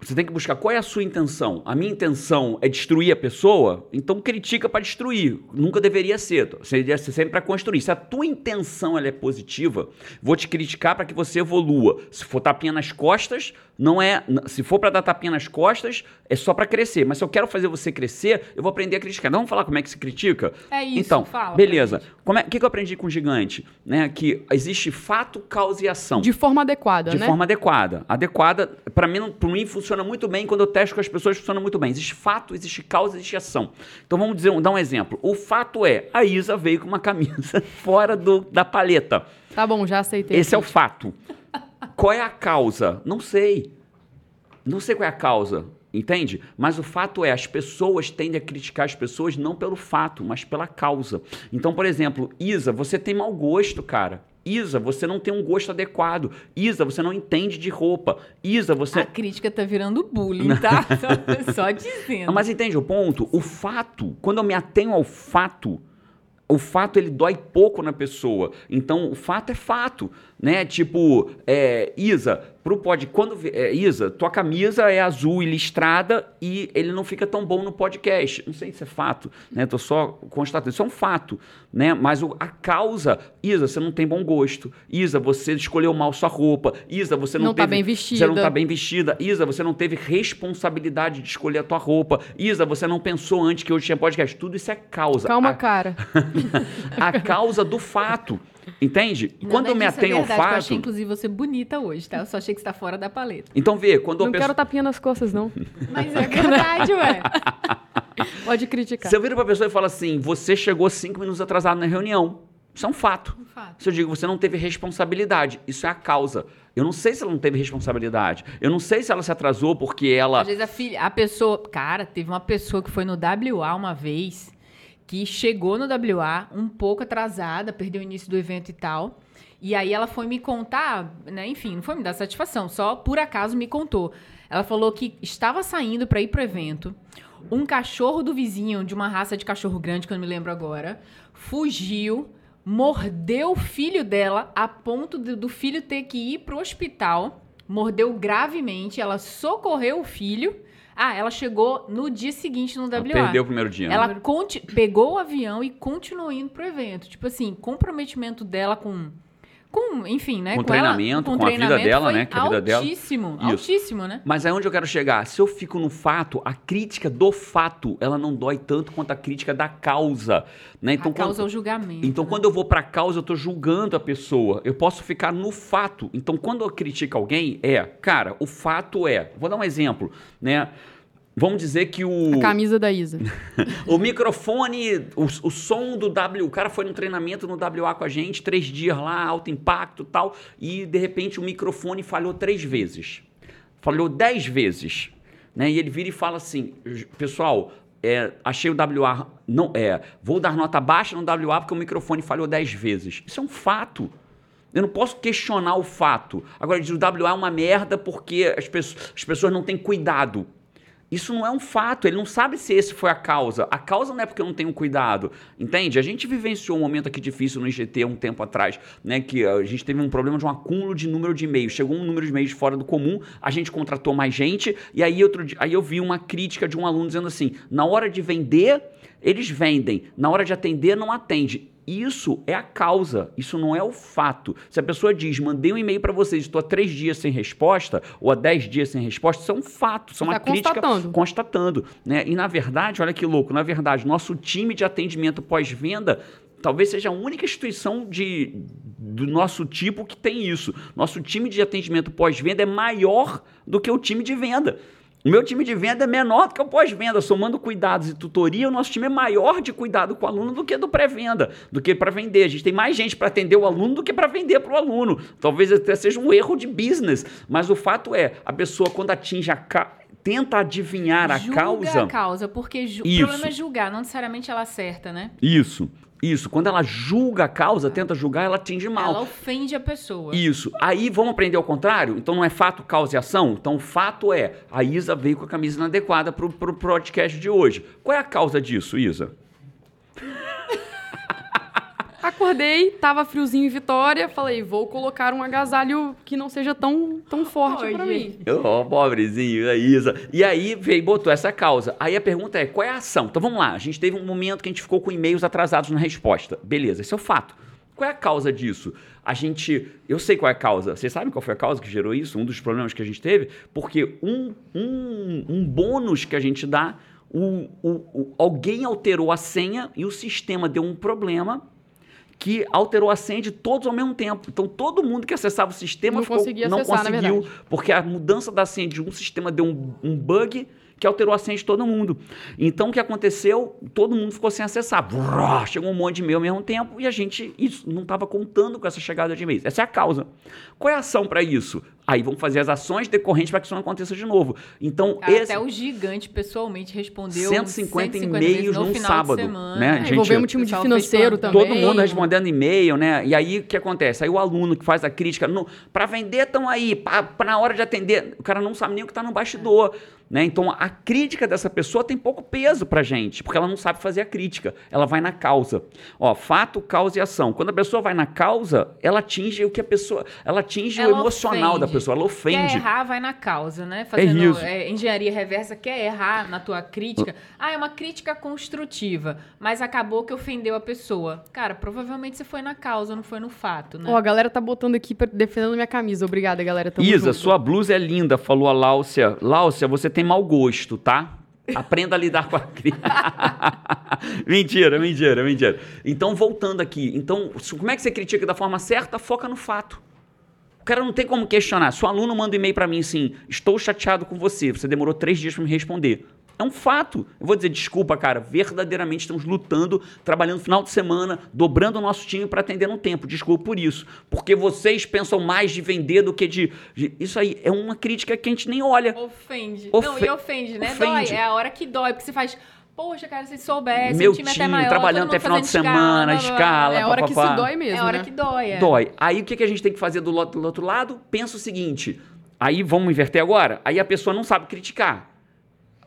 Você tem que buscar qual é a sua intenção. A minha intenção é destruir a pessoa, então critica para destruir. Nunca deveria ser. Seria ser sempre para construir. Se a tua intenção ela é positiva, vou te criticar para que você evolua. Se for tapinha nas costas, não é. Se for para dar tapinha nas costas, é só para crescer. Mas se eu quero fazer você crescer, eu vou aprender a criticar. Então vamos falar como é que se critica? É isso, Então, fala beleza. Como é, o que, que eu aprendi com o gigante? Né? Que existe fato, causa e ação De forma adequada, de né? forma adequada. Adequada, para mim, não- pra mim funciona muito bem quando eu testo com as pessoas, funciona muito bem. Existe fato, existe causa, existe ação. Então vamos dizer, dar um exemplo. O fato é, a Isa veio com uma camisa fora do, da paleta. Tá bom, já aceitei. Esse é o fato. Qual é a causa? Não sei. Não sei qual é a causa, entende? Mas o fato é, as pessoas tendem a criticar as pessoas não pelo fato, mas pela causa. Então, por exemplo, Isa, você tem mau gosto, cara. Isa, você não tem um gosto adequado. Isa, você não entende de roupa. Isa, você. a crítica tá virando bullying, tá? Só, só dizendo. Mas entende o ponto? O fato, quando eu me atenho ao fato, o fato ele dói pouco na pessoa. Então, o fato é fato, né? Tipo, é, Isa, pro pod, quando é, Isa, tua camisa é azul e listrada e ele não fica tão bom no podcast. Não sei se é fato, né? Tô só constatando, isso é um fato, né? Mas o- a causa, Isa, você não tem bom gosto. Isa, você escolheu mal sua roupa. Isa, você não, Não tá teve- bem Você não vestida. tá bem vestida. Isa, você não teve responsabilidade de escolher a tua roupa. Isa, você não pensou antes que hoje tinha podcast. Tudo isso é causa. Calma, a, cara. a causa do fato. Entende? E quando Nada eu me é atenho ao verdade, Eu fato. achei, inclusive, você bonita hoje, tá? Eu só achei que você tá fora da paleta. Então vê, quando Não eu quero tapinha nas costas, não. Mas é verdade, ué. Pode criticar. Se eu viro pra pessoa e falo assim, você chegou cinco minutos atrasado na reunião. Isso é um fato. fato. Se eu digo, você não teve responsabilidade, isso é a causa. Eu não sei se ela não teve responsabilidade. Eu não sei se ela se atrasou porque ela. Às vezes a filha, a pessoa. Cara, teve uma pessoa que foi no WA uma vez, que chegou no WA um pouco atrasada, perdeu o início do evento e tal. E aí ela foi me contar, né? Enfim, não foi me dar satisfação, só por acaso me contou. Ela falou que estava saindo para ir pro evento. Um cachorro do vizinho, de uma raça de cachorro grande, que eu não me lembro agora, fugiu, mordeu o filho dela a ponto de- do filho ter que ir pro hospital. Mordeu gravemente, ela socorreu o filho. Ah, ela chegou no dia seguinte no WA. Ela perdeu o primeiro dia. né? Ela pegou o avião e continuou indo pro evento. Tipo assim, comprometimento dela com. Com, enfim, né? Com ela- treinamento, com a vida dela, né, que a vida dela- Altíssimo, Isso. altíssimo, né? Mas aí onde eu quero chegar? Se eu fico no fato, a crítica do fato, ela não dói tanto quanto a crítica da causa. Né? Então, a causa é quando, o julgamento. então né? quando eu vou pra causa, eu tô julgando a pessoa. Eu posso ficar no fato. Então, quando eu critico alguém, é, cara, o fato é. Vou dar um exemplo, né? Vamos dizer que o. A camisa da Isa. O microfone, o, o som do W, o cara foi no treinamento no WA com a gente, três dias lá, alto impacto e tal, e de repente o microfone falhou três vezes. Falhou dez vezes. Né? E ele vira e fala assim: pessoal, é, achei o WA. Não, é, vou dar nota baixa no WA porque o microfone falhou dez vezes. Isso é um fato. Eu não posso questionar o fato. Agora, diz, o WA é uma merda porque as, pessoas- as pessoas não têm cuidado. Isso não é um fato, ele não sabe se esse foi a causa. A causa não é porque eu não tenho cuidado, entende? A gente vivenciou um momento aqui difícil no IGT um tempo atrás, né? Que a gente teve um problema de um acúmulo de número de e-mails. Chegou um número de e-mails fora do comum, a gente contratou mais gente, e aí, outro dia, aí eu vi uma crítica de um aluno dizendo assim: na hora de vender, eles vendem, na hora de atender, não atende. Isso é a causa, isso não é o fato. Se a pessoa diz, mandei um e-mail para vocês, estou há três dias sem resposta, ou há dez dias sem resposta, isso é um fato, isso é uma Tá crítica constatando. constatando. Né? E na verdade, olha que louco, na verdade, nosso time de atendimento pós-venda talvez seja a única instituição de, do nosso tipo que tem isso. Nosso time de atendimento pós-venda é maior do que o time de venda. O meu time de venda é menor do que o pós-venda, somando cuidados e tutoria, o nosso time é maior de cuidado com o aluno do que do pré-venda, do que para vender. A gente tem mais gente para atender o aluno do que para vender para o aluno. Talvez até seja um erro de business, mas o fato é, a pessoa quando atinge a ca... tenta adivinhar a Julga causa, a causa, porque ju- o problema é julgar, não necessariamente ela acerta, né? isso, isso, quando ela julga a causa, tenta julgar, ela atinge mal. Ela ofende a pessoa. Isso. Aí vamos aprender ao contrário? Então não é fato, causa e ação? Então o fato é, a Isa veio com a camisa inadequada pro, pro podcast de hoje. Qual é a causa disso, Isa? Acordei, tava friozinho em Vitória, falei, vou colocar um agasalho que não seja tão, tão forte gente. mim. Ó, pobrezinho, a Isa. E aí veio e botou essa causa. Aí a pergunta é, qual é a ação? Então vamos lá, a gente teve um momento que a gente ficou com e-mails atrasados na resposta. Beleza, esse é o fato. Qual é a causa disso? A gente. Eu sei qual é a causa. Vocês sabem qual foi a causa que gerou isso? Um dos problemas que a gente teve? Porque um, um, um bônus que a gente dá, o, o, o- alguém alterou a senha e o sistema deu um problema que alterou a senha de todos ao mesmo tempo. Então todo mundo que acessava o sistema Não ficou- conseguia não acessar, conseguiu, porque a mudança da senha de um sistema deu um, um bug que alterou a senha de todo mundo. Então o que aconteceu? Todo mundo ficou sem acessar. Brrr, chegou um monte de e-mail ao mesmo tempo e a gente isso, não estava contando com essa chegada de e-mails. Essa é a causa. Qual é a ação para isso? Aí vamos fazer as ações decorrentes para que isso não aconteça de novo. Então, esse Até o gigante pessoalmente respondeu 150 vezes e-mails no num final sábado, né? É, gente- envolvemos um time de financeiro plano. também. Todo mundo respondendo e-mail, né? E aí o que acontece? Aí o aluno que faz a crítica, para vender estão aí, para na hora de atender, o cara não sabe nem o que está no bastidor. Né? Então a crítica dessa pessoa tem pouco peso pra gente, porque ela não sabe fazer a crítica, ela vai na causa. Ó, fato, causa e ação. Quando a pessoa vai na causa, ela atinge o que a pessoa, ela atinge o Ela emocional da pessoa, ela ofende. Quer errar, vai na causa, né? Fazendo isso. é, engenharia reversa, quer errar na tua crítica. Ah, é uma crítica construtiva, mas acabou que ofendeu a pessoa. Cara, provavelmente você foi na causa, não foi no fato, né? Ó, a galera tá botando aqui defendendo minha camisa. Obrigada, galera. Tamo Isa, junto. sua blusa é linda, falou a Láucia. Láucia, você tem mau gosto, tá? Aprenda a lidar com a crítica. mentira, mentira, mentira. Então, voltando aqui. Então, como é que você critica da forma certa? Foca no fato. O cara não tem como questionar. Se o aluno manda um e-mail pra mim assim, estou chateado com você, você demorou três dias pra me responder. É um fato. Eu vou dizer, desculpa, cara, verdadeiramente estamos lutando, trabalhando no final de semana, dobrando o nosso time para atender no tempo. Desculpa por isso. Porque vocês pensam mais de vender do que de. de- Isso aí é uma crítica que a gente nem olha. Ofende. Ofe- Não, e ofende, né? ofende. Dói. É a hora que dói, porque você faz. Poxa, cara, se soubesse, Meu o time, time, até maior, trabalhando até final de semana, escala. É a hora que papapá. se dói mesmo, É a hora né? que dói, é. Dói. Aí o que, que a gente tem que fazer do outro lado? Pensa o seguinte. Aí vamos inverter agora. Aí a pessoa não sabe criticar.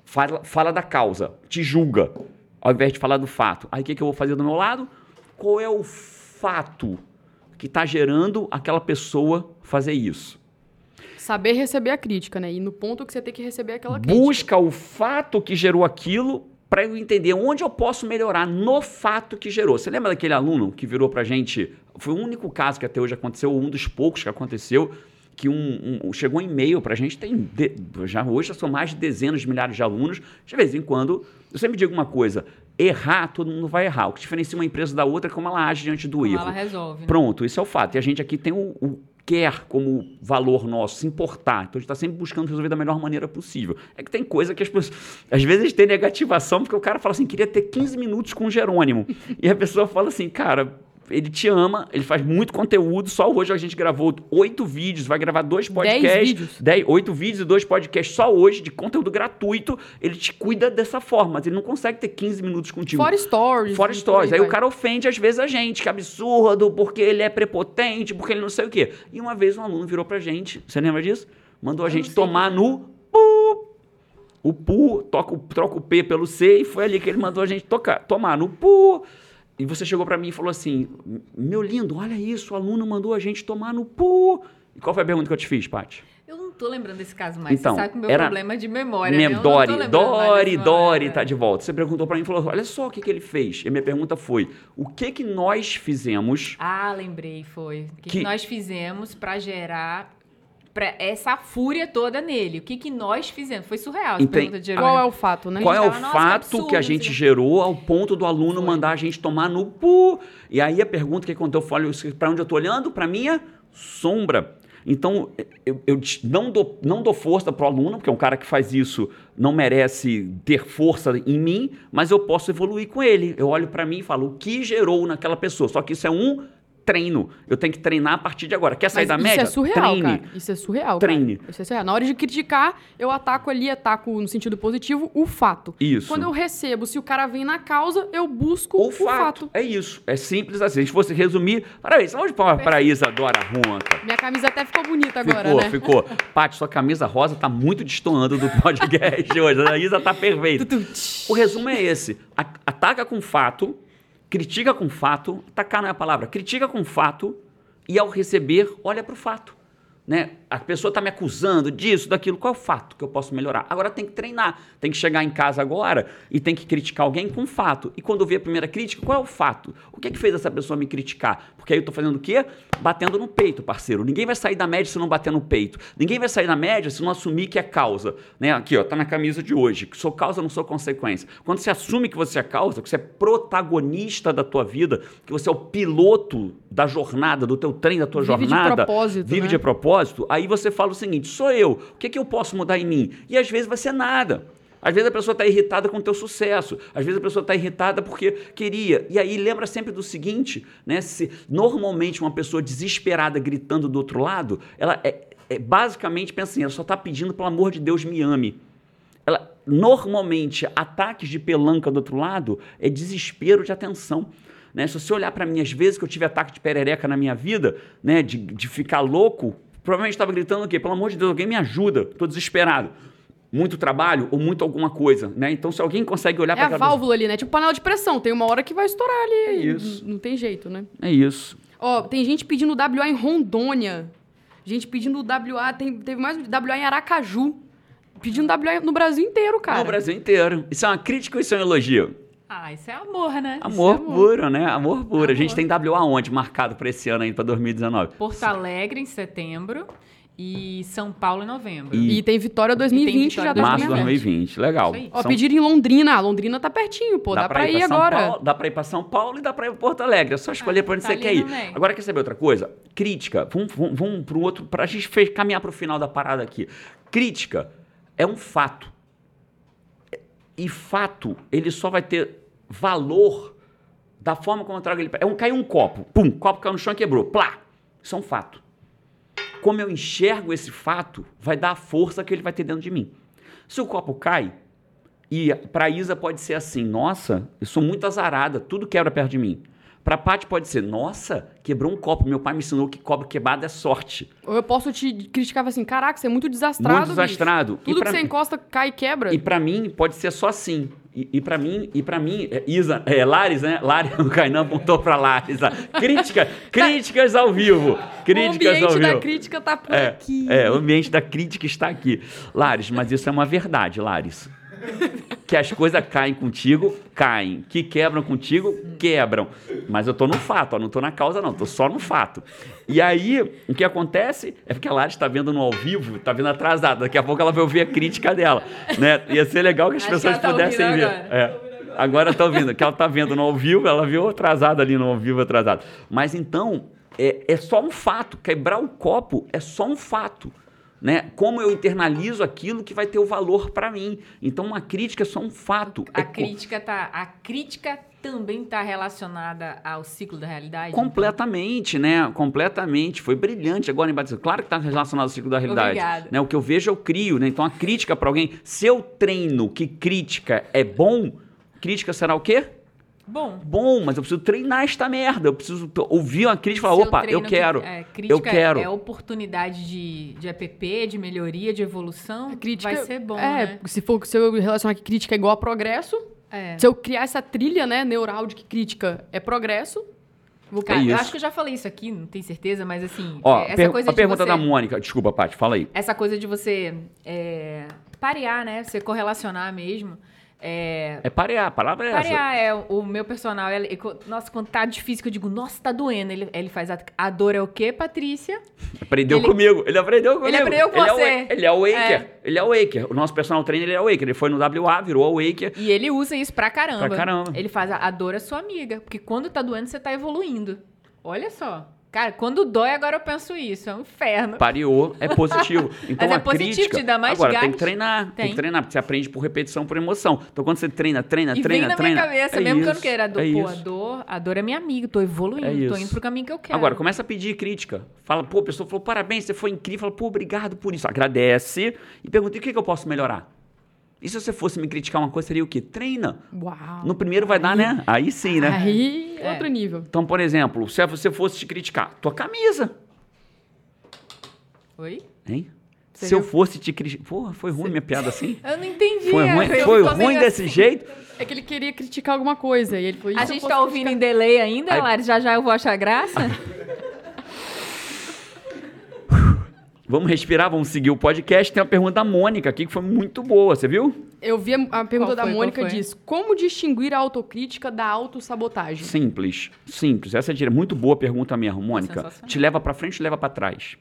Fala, fala da causa, te julga, ao invés de falar do fato. Aí o que, que eu vou fazer do meu lado? Qual é o fato que está gerando aquela pessoa fazer isso? Saber receber a crítica, né? E no ponto que você tem que receber aquela crítica. Busca o fato que gerou aquilo para eu entender onde eu posso melhorar no fato que gerou. Você lembra daquele aluno que virou pra gente? Foi o único caso que até hoje aconteceu, ou um dos poucos que aconteceu, que um, um- chegou um e-mail pra gente, tem de- já hoje já são mais de dezenas de milhares de alunos. De vez em quando, eu sempre digo uma coisa: errar, todo mundo vai errar. O que diferencia uma empresa da outra é como ela age diante do Como erro. ela resolve. né? Pronto, isso é o fato. E a gente aqui tem o, o quer como valor nosso, se importar. Então a gente está sempre buscando resolver da melhor maneira possível. É que tem coisa que as pessoas. Às vezes tem negativação, porque o cara fala assim: queria ter 15 minutos com o Jerônimo. e a pessoa fala assim, cara. Ele te ama, ele faz muito conteúdo. Só hoje a gente gravou oito vídeos, vai gravar dois podcasts. vídeos? dez- oito vídeos e dois podcasts só hoje, de conteúdo gratuito. Ele te cuida dessa forma, mas ele não consegue ter 15 minutos contigo. Fora stories. Fora stories. Aí o cara ofende às vezes a gente, que absurdo, porque ele é prepotente, porque ele não sei o quê. E uma vez um aluno virou pra gente, você lembra disso? Mandou a Eu gente tomar no. pu. o pu, toca, troca o P pelo C e foi ali que ele mandou a gente tocar, tomar no pu. E você chegou pra mim e falou assim: Meu lindo, olha isso, o aluno mandou a gente tomar no pu. E qual foi a pergunta que eu te fiz, Paty? Eu não tô lembrando desse caso mais. Então, Você sabe que o meu era- problema é de memória. Mem- né? Dori, Dori, Dori tá de volta. Você perguntou pra mim e falou: Olha só o que, que ele fez. E a minha pergunta foi: O que que nós fizemos? Ah, lembrei, foi. O que, Que- que nós fizemos pra gerar pra essa fúria toda nele? O que, que nós fizemos? Foi surreal essa Enten- pergunta de. Qual é o fato, né? Qual é o tava, "Nossa, que fato absurdo, que a gente o quê." gerou ao ponto do aluno Foi. mandar a gente tomar no pu? E aí a pergunta que quando eu falo, para onde eu tô olhando? Para minha sombra. Então, eu, eu te- não, dou, não dou força pro aluno, porque um cara que faz isso não merece ter força em mim, mas eu posso evoluir com ele. Eu olho para mim e falo, o que gerou naquela pessoa? Só que isso é um treino. Eu tenho que treinar a partir de agora. Quer sair Mas da isso média? é surreal, Treine. cara. Isso é surreal, Treine. cara. Isso é surreal. Na hora de criticar, eu ataco ali, ataco no sentido positivo, o fato. Isso. Quando eu recebo, se o cara vem na causa, eu busco O o, fato. fato. É isso. É simples assim. Se fosse resumir. Parabéns, salve de palmas para a Isadora Runta. Minha camisa até ficou bonita agora, ficou, né? ficou. Paty, sua camisa rosa tá muito destoando do podcast hoje. A Isa tá perfeita. O resumo é esse. Ataca com fato, critica com fato. Atacar não é a palavra. Critica com fato e ao receber, olha para o fato. Né? A pessoa está me acusando disso, daquilo. Qual é o fato que eu posso melhorar? Agora tem que treinar. Tem que chegar em casa agora e tem que criticar alguém com fato. E quando eu ver a primeira crítica, qual é o fato? O que, que fez essa pessoa me criticar? Porque aí eu estou fazendo o quê? Batendo no peito, parceiro. Ninguém vai sair da média se não bater no peito. Ninguém vai sair da média se não assumir que é causa. Né? Aqui, ó, tá na camisa de hoje. Que sou causa, não sou consequência. Quando você assume que você é causa, que você é protagonista da tua vida, que você é o piloto da jornada, do teu trem, da tua Vive de jornada. propósito, Vive né? de propósito. Aí você fala o seguinte: sou eu. O que, que eu posso mudar em mim? E às vezes vai ser nada. Às vezes a pessoa está irritada com o teu sucesso. Às vezes a pessoa está irritada porque queria. E aí lembra sempre do seguinte, né? Se normalmente uma pessoa desesperada gritando do outro lado, ela é, é basicamente pensa assim, ela só está pedindo pelo amor de Deus me ame. Ela, normalmente, ataques de pelanca do outro lado é desespero de atenção. Né? Se você olhar para mim, às vezes que eu tive ataque de perereca na minha vida, né? de, de ficar louco, provavelmente estava gritando o quê? Pelo amor de Deus, alguém me ajuda, estou desesperado. Muito trabalho ou muito alguma coisa, né? Então, se alguém consegue olhar É para a aquela pessoa- válvula ali, né? Tipo panela de pressão. Tem uma hora que vai estourar ali. É isso. N- Não tem jeito, né? É isso. Ó, tem gente pedindo WA em Rondônia. Gente pedindo WA. Tem, teve mais WA em Aracaju. Pedindo WA no Brasil inteiro, cara. No Brasil inteiro. Isso é uma crítica ou isso é um elogio? Ah, isso é amor, né? Amor, amor. puro, né? Amor puro. A gente Amor. tem WA onde marcado para esse ano aí, para 2019? Porto Alegre em setembro e São Paulo em novembro. E- E tem Vitória 2020 Vitória já tá Março de na minha frente. 2020. Legal. Isso aí. Ó, São- pediram em Londrina. Ah, Londrina tá pertinho, pô. Dá, pra, ir, pra São agora. Paulo, dá pra ir pra São Paulo e dá pra ir pra Porto Alegre. É só escolher Ah, pra onde tá você quer ir. também. Agora, quer saber outra coisa? Crítica. Vamos, vamos, vamos pro outro. Pra gente caminhar pro final da parada aqui. Crítica é um fato. E fato, ele só vai ter valor da forma como eu trago ele. É um caiu um copo. Pum, copo caiu no chão e quebrou. Plá. Isso é um fato. Como eu enxergo esse fato, vai dar a força que ele vai ter dentro de mim. Se o copo cai, e para Isa pode ser assim, nossa, eu sou muito azarada, tudo quebra perto de mim. Para Paty pode ser, nossa, quebrou um copo, meu pai me ensinou que copo quebrado é sorte. Ou eu posso te criticar assim, caraca, você é muito desastrado, Muito desastrado. bicho. E Tudo pra que você encosta cai e quebra. E para mim pode ser só assim. E, e para mim, e para mim, é, Isa, é Lares, né? Lares, o Kainan apontou para Lares. Crítica, críticas ao vivo. o Críticas ao ambiente vivo. da crítica tá por É, aqui. é, o ambiente da crítica está aqui. Lares, mas isso é uma verdade, Lares. Que as coisas caem contigo, caem. Que quebram contigo, quebram. Mas eu tô no fato, ó, não tô na causa, não, tô só no fato. E aí, o que acontece é porque a Lares está vendo no ao vivo, está vendo atrasada. Daqui a pouco ela vai ouvir a crítica dela. Né? Ia ser legal que as Acho que pessoas ela tá pudessem ver. agora. É. Agora tá ouvindo, que ela tá vendo no ao vivo, ela viu atrasada ali no ao vivo atrasado. Mas então, é, é só um fato. Quebrar o copo é só um fato. Né? Como eu internalizo aquilo que vai ter o valor para mim. Então, uma crítica é só um fato. A É crítica tá, a crítica também está relacionada ao ciclo da realidade. Completamente, né? Completamente. Foi brilhante agora em Batista. Claro que está relacionado ao ciclo da realidade. Obrigada. Né? O que eu vejo, eu crio. Né? Então, a crítica para alguém. Se eu treino que crítica é bom, crítica será o quê? Bom. Bom, mas eu preciso treinar esta merda. Eu preciso ouvir uma crítica e falar, opa, eu treino que- quero. é, crítica eu quero. É oportunidade de, de app, de melhoria, de evolução. A crítica vai ser bom, é, né? se for se eu relacionar que crítica é igual a progresso, É. se eu criar essa trilha, né, neural de que crítica é progresso, vou Cara, É eu acho que eu já falei isso aqui, não tenho certeza, mas assim, Ó, é, essa per- coisa a de pergunta você, da Mônica. Desculpa, Paty, fala aí. Essa coisa de você é, parear, né? Você correlacionar mesmo. É, É parear, a palavra é essa. Parear é o meu personal. ele- ele- nossa, quando tá difícil, que eu digo, nossa, tá doendo. Ele, ele faz a, a dor é o quê, Patrícia? Aprendeu Ele- comigo. Ele aprendeu comigo. aprendeu com ele você. É o, ele é o Waker. É. Ele é o Waker. O nosso personal trainer ele é o Waker. Ele foi no WA, virou o Waker. E ele usa isso pra caramba. Pra caramba. Ele faz a, a dor é sua amiga. Porque quando tá doendo, você tá evoluindo. Olha só. Cara, quando dói, agora eu penso isso. É um inferno. Pareou, é positivo. Então Mas é a positivo, crítica, te dá mais Agora, tem gás. que treinar. Tem. Tem. que treinar, porque você aprende por repetição, por emoção. Então quando você treina, treina, E treina, vem na treina. minha cabeça, é mesmo que eu não isso, queira. A dor, é pô, a isso. dor, a dor é minha amiga. Tô evoluindo, É tô isso. indo pro caminho que eu quero. Agora, começa a pedir crítica. Fala, pô, a pessoa falou, parabéns, você foi incrível. Fala, pô, obrigado por isso. Agradece e pergunta, e o que, que eu posso melhorar? E se você fosse me criticar uma coisa, seria o quê? Treina. uau. No primeiro vai dar, né? Aí sim, né? Aí, É. outro nível. Então, por exemplo, se você fosse te criticar, tua camisa, Oi? hein? Você se eu viu? fosse te criticar... Porra, foi ruim minha piada assim? Eu não entendi. Foi é, ruim, eu foi tô ruim desse assim. jeito? É que ele queria criticar alguma coisa. E ele e A eu gente tá ouvindo em criticar? delay ainda, Aí- Lari? Já já eu vou achar graça? Vamos respirar, vamos seguir o podcast. Tem uma pergunta da Mônica aqui que foi muito boa, você viu? Eu vi a, a pergunta Qual da foi, Mônica diz: Como distinguir a autocrítica da autossabotagem? Simples, simples. Essa é muito boa pergunta mesmo, Mônica. Te leva pra frente, te leva pra trás.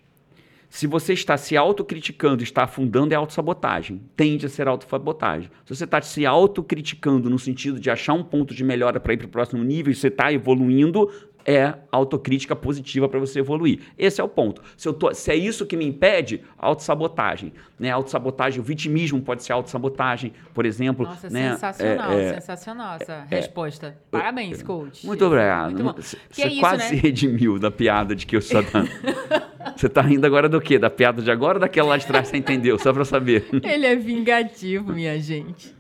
Se você está se autocriticando, está afundando, é autossabotagem. Tende a ser autossabotagem. Se você está se autocriticando no sentido de achar um ponto de melhora para ir para o próximo nível e você está evoluindo, é autocrítica positiva para você evoluir. Esse é o ponto. Se, tô- se é isso que me impede, autossabotagem. Né? Autossabotagem, o vitimismo pode ser autossabotagem, por exemplo. Nossa, né? sensacional, É, é, sensacional essa resposta. Parabéns, coach. muito obrigado. Muito bom. Você é isso, quase né? se redimiu da piada de que eu só dando. Você tá rindo agora do quê? Da piada de agora ou daquela lá de trás? Você entendeu? Só pra eu saber. Ele é vingativo, minha gente.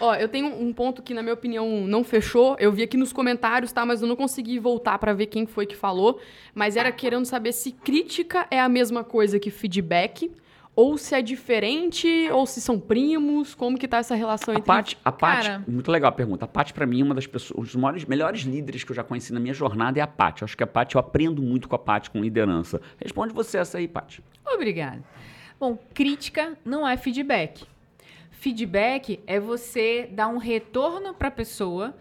Ó, eu tenho um ponto que, na minha opinião, não fechou. Eu vi aqui nos comentários, tá? Mas eu não consegui voltar pra ver quem foi que falou. Mas era querendo saber se crítica é a mesma coisa que feedback, ou se é diferente, ou se são primos, como que tá essa relação A entre... Paty, a Paty, Cara. muito legal a pergunta. A Paty, pra mim, é uma das pessoas, os maiores, melhores líderes que eu já conheci na minha jornada é a Paty. Acho que a Paty, eu aprendo muito com a Paty, com liderança. Responde você essa aí, Paty. Obrigada. Bom, crítica não é feedback. Feedback é você dar um retorno para a pessoa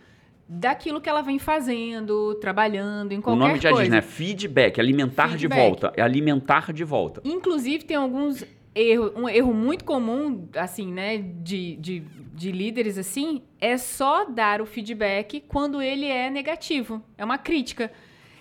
daquilo que ela vem fazendo, trabalhando, em o qualquer nome já coisa. diz, né? Feedback, alimentar de Feedback. volta. É alimentar de volta. Inclusive, tem alguns erros. Um erro muito comum, assim, né, de, de, de líderes, assim, é só dar o feedback quando ele é negativo. É uma crítica.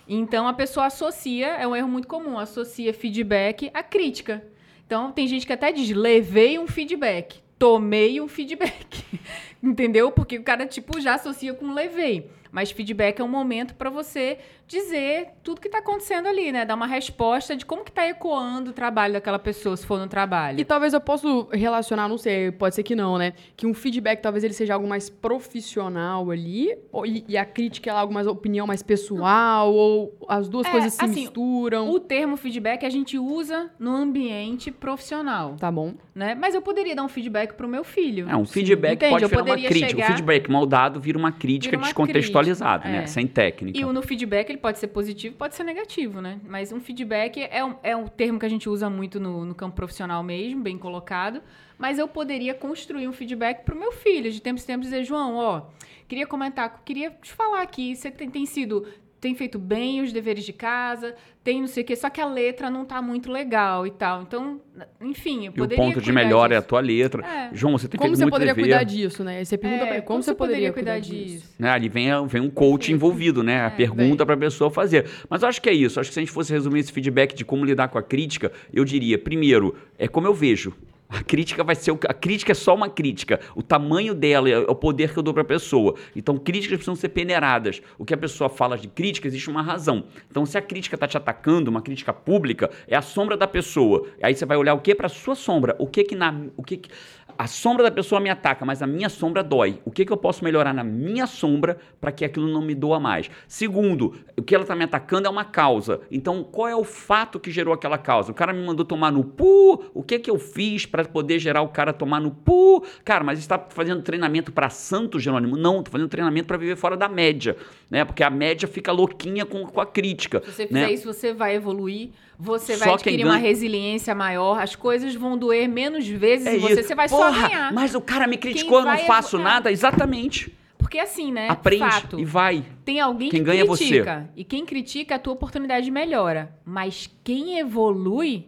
Então, a pessoa associa, é um erro muito comum, associa feedback à crítica. Então, tem gente que até diz, levei um feedback, tomei um feedback. Entendeu? Porque o cara, tipo, já associa com levei. Mas feedback é um momento para você dizer tudo que tá acontecendo ali, né? Dar uma resposta de como que tá ecoando o trabalho daquela pessoa, se for no trabalho. E talvez eu possa relacionar, não sei, pode ser que não, né? Que um feedback talvez ele seja algo mais profissional ali, ou- e, e a crítica é algo mais opinião mais pessoal, ou as duas É, coisas se assim, misturam. O termo feedback a gente usa no ambiente profissional, Tá bom. né? Mas eu poderia dar um feedback pro meu filho. É, um feedback Entende? pode Eu virar uma poderia crítica. chegar- O feedback mal dado vira uma crítica Vira uma descontextualizada, crítica, né? é. Sem técnica. E o- no feedback ele pode ser positivo, pode ser negativo, né? Mas um feedback é um, é um termo que a gente usa muito no, no campo profissional mesmo, bem colocado. Mas eu poderia construir um feedback pro meu filho, de tempos em tempos dizer, João, ó, queria comentar, queria te falar aqui, você tem, tem sido, tem feito bem os deveres de casa, tem não sei o quê, só que a letra não tá muito legal e tal. Então, enfim, eu E o poderia ponto de cuidar melhora é a disso. tua letra. É. João, você tem Como feito você muito poderia dever. cuidar disso, né? Aí Você pergunta É, pra ele, como, você poderia cuidar disso? Né? Ali vem, vem um coach envolvido, né? A pergunta para a pessoa fazer. Mas eu acho que é isso. Acho que se a gente fosse resumir esse feedback de como lidar com a crítica, eu diria, primeiro, é como eu vejo. A crítica vai ser. o- A crítica é só uma crítica. O tamanho dela é o poder que eu dou para a pessoa. Então, críticas precisam ser peneiradas. O que a pessoa fala de crítica, existe uma razão. Então, se a crítica está te atacando, uma crítica pública, é a sombra da pessoa. Aí você vai olhar o que para sua sombra. O que que na. O que que- a sombra da pessoa me ataca, mas a minha sombra dói. O que, que eu posso melhorar na minha sombra para que aquilo não me doa mais? Segundo, o que ela está me atacando é uma causa. Então, qual é o fato que gerou aquela causa? O cara me mandou tomar no pu. O que, que eu fiz para poder gerar o cara tomar no pu? Cara, mas está fazendo treinamento para santo, Jerônimo? Não, estou fazendo treinamento para viver fora da média. Né? Porque a média fica louquinha com, com a crítica. Se você fizer né? isso, você vai evoluir, você Só vai quem adquirir uma ganha- resiliência maior, as coisas vão doer menos vezes É em você, isso. você vai Porra, só ganhar. Mas o cara me criticou, eu não faço evo- nada. Exatamente. Porque assim, né? Aprende fato, e vai. tem alguém Quem que ganha é você. critica. E quem critica, a tua oportunidade melhora. Mas quem evolui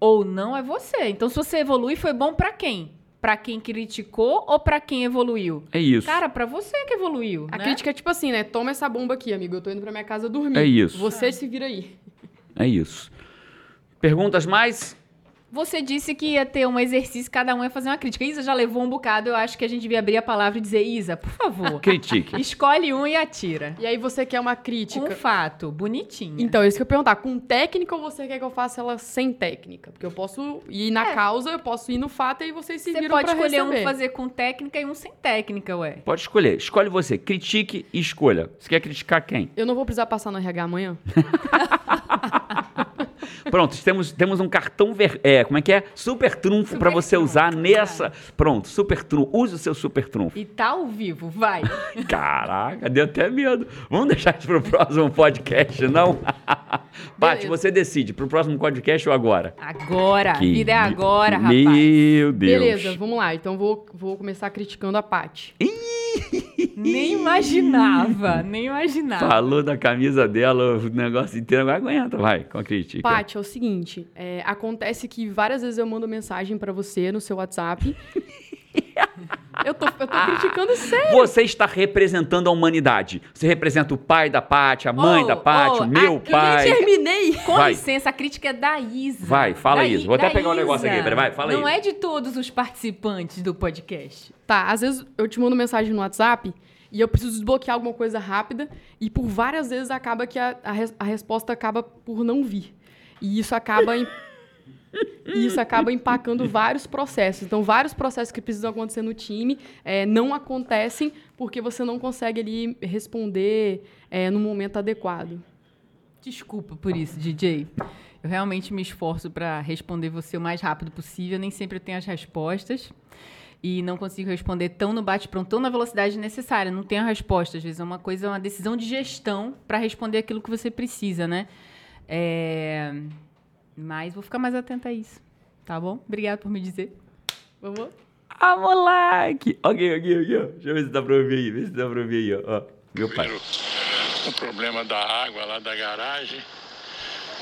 ou não é você. Então, se você evolui, foi bom pra quem? Pra quem criticou ou pra quem evoluiu? É isso. Cara, pra você que evoluiu. A né? crítica é tipo assim, né? Toma essa bomba aqui, amigo. Eu tô indo pra minha casa dormir. É isso. Você se vira aí. É isso. Perguntas mais? Você disse que ia ter um exercício, cada um ia fazer uma crítica. Isa já levou um bocado, eu acho que a gente devia abrir a palavra e dizer, Isa, por favor, Critique. escolhe um e atira. E aí você quer uma crítica. fato, bonitinho. Então, isso que eu ia perguntar. Com técnica ou você quer que eu faça ela sem técnica? Porque eu posso ir na É. causa, eu posso ir no fato e vocês se você viram pode pra escolher receber. um fazer com técnica e um sem técnica, ué. Pode escolher. Escolhe você. Critique e escolha. Você quer criticar quem? Eu não vou precisar passar no RH amanhã? Pronto, temos, temos um cartão ver... é, como é que é? Super trunfo para você trunfo, usar nessa. Pronto, super trunfo. Use o seu super trunfo. E tá ao vivo, vai. Caraca, deu até medo. Vamos deixar isso pro próximo podcast, não? Paty, você decide, pro próximo podcast ou agora? Agora, Que vida é agora, rapaz. Meu Deus. Beleza, vamos lá. Então vou, vou começar criticando a Paty. Nem imaginava, nem imaginava. Falou da camisa dela, o negócio inteiro, agora aguenta, vai, com a crítica. Paty, é o seguinte, é, acontece que várias vezes eu mando mensagem pra você no seu WhatsApp. eu tô, eu tô criticando sério. Você está representando a humanidade. Você representa o pai da Paty, a mãe Oh, da Paty, oh, o meu aqui pai. Terminei. Com Vai. licença, a crítica é da Isa. Vai, fala Da Vou até pegar o negócio Isa. aqui, peraí, vai, fala Não aí. é de todos os participantes do podcast. Tá, às vezes eu te mando mensagem no WhatsApp e eu preciso desbloquear alguma coisa rápida e por várias vezes acaba que a, a, a resposta acaba por não vir. E isso acaba em- e isso acaba empacando vários processos. Então, vários processos que precisam acontecer no time é, não acontecem porque você não consegue ali responder é, no momento adequado. Desculpa por isso, DJ. Eu realmente me esforço para responder você o mais rápido possível. Nem sempre eu tenho as respostas. E não consigo responder tão no bate-pronto, tão na velocidade necessária. Não tenho a resposta. Às vezes é uma coisa, uma decisão de gestão para responder aquilo que você precisa, né? É, Mas vou ficar mais atenta a isso. Tá bom? Obrigada por me dizer. Vamos? Ah, moleque! Ok, ok, ok. ó. Deixa eu ver se dá pra ouvir aí. Vê se dá pra ouvir aí, ó. ó. Meu pai. O problema da água lá da garagem,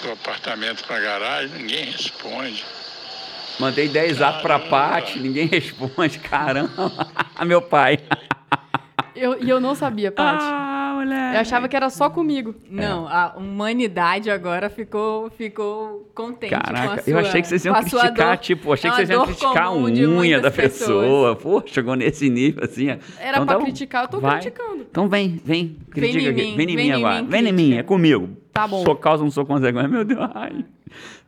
do apartamento para garagem, ninguém responde. Mandei 10 zap pra Paty, ninguém responde. Caramba. Meu pai. Eu, e eu não sabia, Paty. Ah, Eu achava que era só comigo. Não, a humanidade agora ficou, ficou contente com a Caraca, sua, eu achei que vocês iam criticar, dor. tipo, achei É que vocês iam criticar a unha da muitas pessoas. pessoa. Pô, chegou nesse nível assim. Era Então pra tá criticar, eu tô Vai. criticando. Então vem, vem, critica em aqui. mim, Vem em vem mim em agora. mim, Vem em mim, é comigo. Tá bom. Sou causa, não sou consequência. Meu Deus, ai.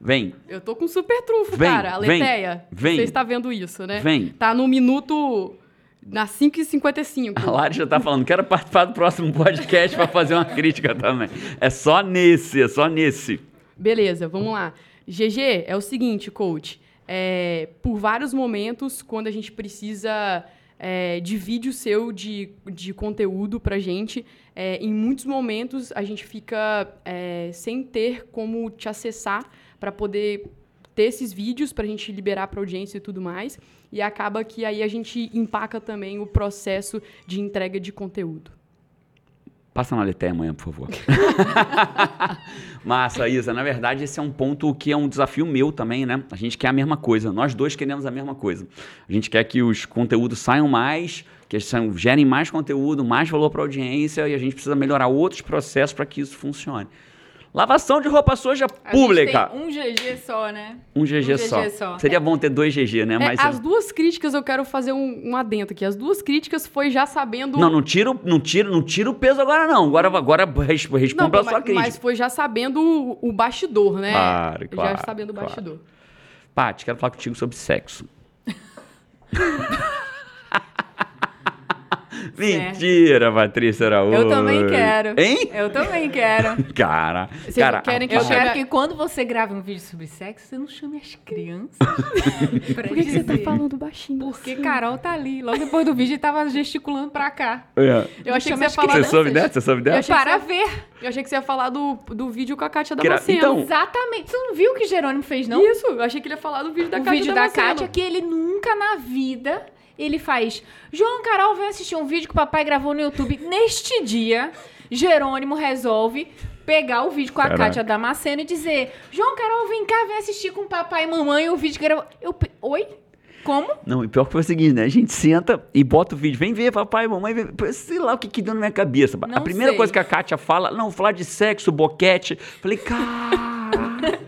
Vem, Eu tô com super trunfo, Vem, cara. A vem, Leteia, vem. você está vendo isso, né? vem. Tá no minuto... Na 5h55. A Lari já tá falando, quero participar do próximo podcast pra fazer uma crítica também. É só nesse, é só nesse. Beleza, vamos lá. GG, é o seguinte, coach. É, por vários momentos, quando a gente precisa é, de vídeo seu de, de conteúdo pra gente, é, em muitos momentos a gente fica é, sem ter como te acessar para poder ter esses vídeos pra gente liberar pra audiência e tudo mais. E acaba que aí a gente empaca também o processo de entrega de conteúdo. Passa na Leté amanhã, por favor. Massa, Isa. Na verdade, esse é um ponto que é um desafio meu também, né? A gente quer a mesma coisa. Nós dois queremos a mesma coisa. A gente quer que os conteúdos saiam mais, que eles gerem mais conteúdo, mais valor para a audiência e a gente precisa melhorar outros processos para que isso funcione. Lavação de roupa suja A pública. um GG só, né? Um GG, um só. GG só. Seria bom ter dois GG, né? É, Mas as duas críticas eu quero fazer um, um adendo aqui. As duas críticas foi já sabendo. não, não tira, o- não tira, não tira o peso agora não. Agora, agora res- responde Não, pela mas, sua crítica. mas foi já sabendo o, o bastidor, né? Claro, Já claro, sabendo o claro. bastidor. Paty, quero falar contigo sobre sexo. Mentira, Patrícia Araújo. Eu também quero. Hein? Eu também quero. Cara, Vocês cara, querem que Eu quero que quando você grave um vídeo sobre sexo, você não chame as crianças. Por Por que, que você tá falando baixinho? Porque Carol tá ali. Logo depois do vídeo, ele tava gesticulando pra cá. É. Eu achei que você ia falar Você soube dessa? Você soube dessa? Para você- ver. Eu achei que você ia falar do, do vídeo com a Kátia Gra- Damasceno. então- Exatamente. Você não viu o que Jerônimo fez, não? Isso, eu achei que ele ia falar do vídeo da o Kátia vídeo da Damasceno. Kátia que ele nunca na vida ele faz. João Carol vem assistir um vídeo que o papai gravou no YouTube. Neste dia, Jerônimo resolve pegar o vídeo com a Caraca. Kátia Damasceno e dizer: João Carol, vem cá, vem assistir com o papai e mamãe o vídeo que gravou. Eu, Oi? Como? Não, e pior que foi o seguinte, né? A gente senta e bota o vídeo. Vem ver, papai, mamãe, vem. Sei lá o que que deu na minha cabeça. a Não primeira sei. coisa que a Kátia fala, não, falar de sexo, boquete. Falei, cara...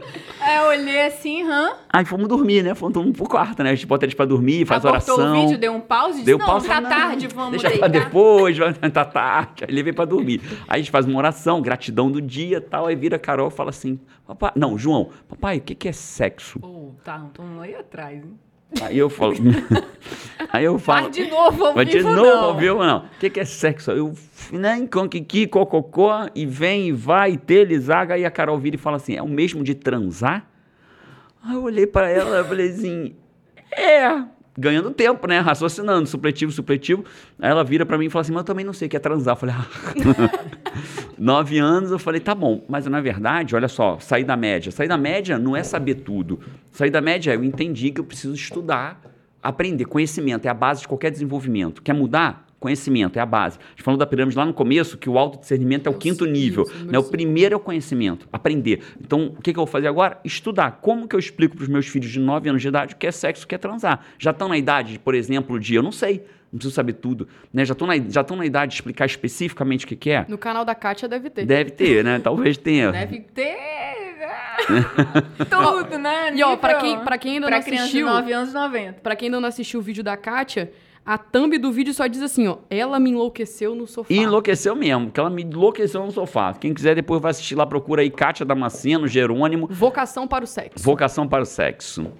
Eu olhei assim, hã? Aí fomos dormir, né? Fomos pro quarto, né? A gente bota eles pra dormir, faz Abortou oração. o vídeo, deu um pause e disse: Deu Não, pausa, tá não, tarde, vamos Deixa pra deitar. depois, vai- tá tarde. Aí levei pra dormir. Aí a gente faz uma oração, gratidão do dia e tal. Aí vira a Carol e fala assim: Papai, não, João, papai, o que, que é sexo? Pô, tá, então aí atrás, hein? Aí eu falo. aí eu falo. Vai de novo ao Vai de vivo, novo, não. ao vivo, não. O que, que é sexo? Eu, né, kiki, cococó, e vem, e vai, e tele, zaga, aí a Carol vira e fala assim: é o mesmo de transar? Aí eu olhei pra ela e falei assim: é. Ganhando tempo, né? Raciocinando, supletivo, supletivo. Aí ela vira pra mim e fala assim: Mas eu também não sei o que é transar. Eu falei: ah. Nove anos, eu falei: Tá bom. Mas na verdade, olha só, sair da média. Sair da média não é saber tudo. Sair da média é eu entendi que eu preciso estudar, aprender. Conhecimento é a base de qualquer desenvolvimento. Quer mudar? Conhecimento é a base. A gente falou da pirâmide lá no começo, que o autodiscernimento é o É o quinto cinco, nível. isso, Né? O primeiro é o conhecimento, aprender. Então, o que, que eu vou fazer agora? Estudar. Como que eu explico para os meus filhos de 9 anos de idade o que é sexo, o que é transar? Já estão na idade, por exemplo, de eu não sei, não preciso saber tudo. Né? Já estão na, já estão na idade de explicar especificamente o que, que é? No canal da Kátia deve ter. Deve ter, né? Talvez tenha. Deve ter. Tudo, né? E ó, pra quem, pra quem ainda pra não criança assistiu, de 9 anos, 90. pra quem ainda não assistiu o vídeo da Kátia, a thumb do vídeo só diz assim, ó, ela me enlouqueceu no sofá. E enlouqueceu mesmo, porque ela me enlouqueceu no sofá. Quem quiser depois vai assistir lá, procura aí Kátia Damasceno, Jerônimo, Vocação para o sexo. Vocação para o Sexo.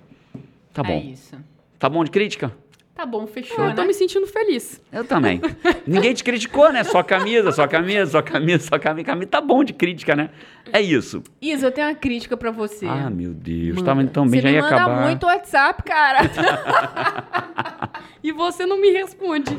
Tá É bom. isso. Tá bom de crítica? Tá bom, fechou, eu tô né? me sentindo feliz. Eu também. Ninguém te criticou, né? Só camisa, só camisa, só camisa, só camisa. Camisa tá bom de crítica, né? É isso. Isa, eu tenho uma crítica pra você. Ah, meu Deus. Manda. Tava tão bem, você já me ia manda acabar. muito WhatsApp, cara. E você não me responde.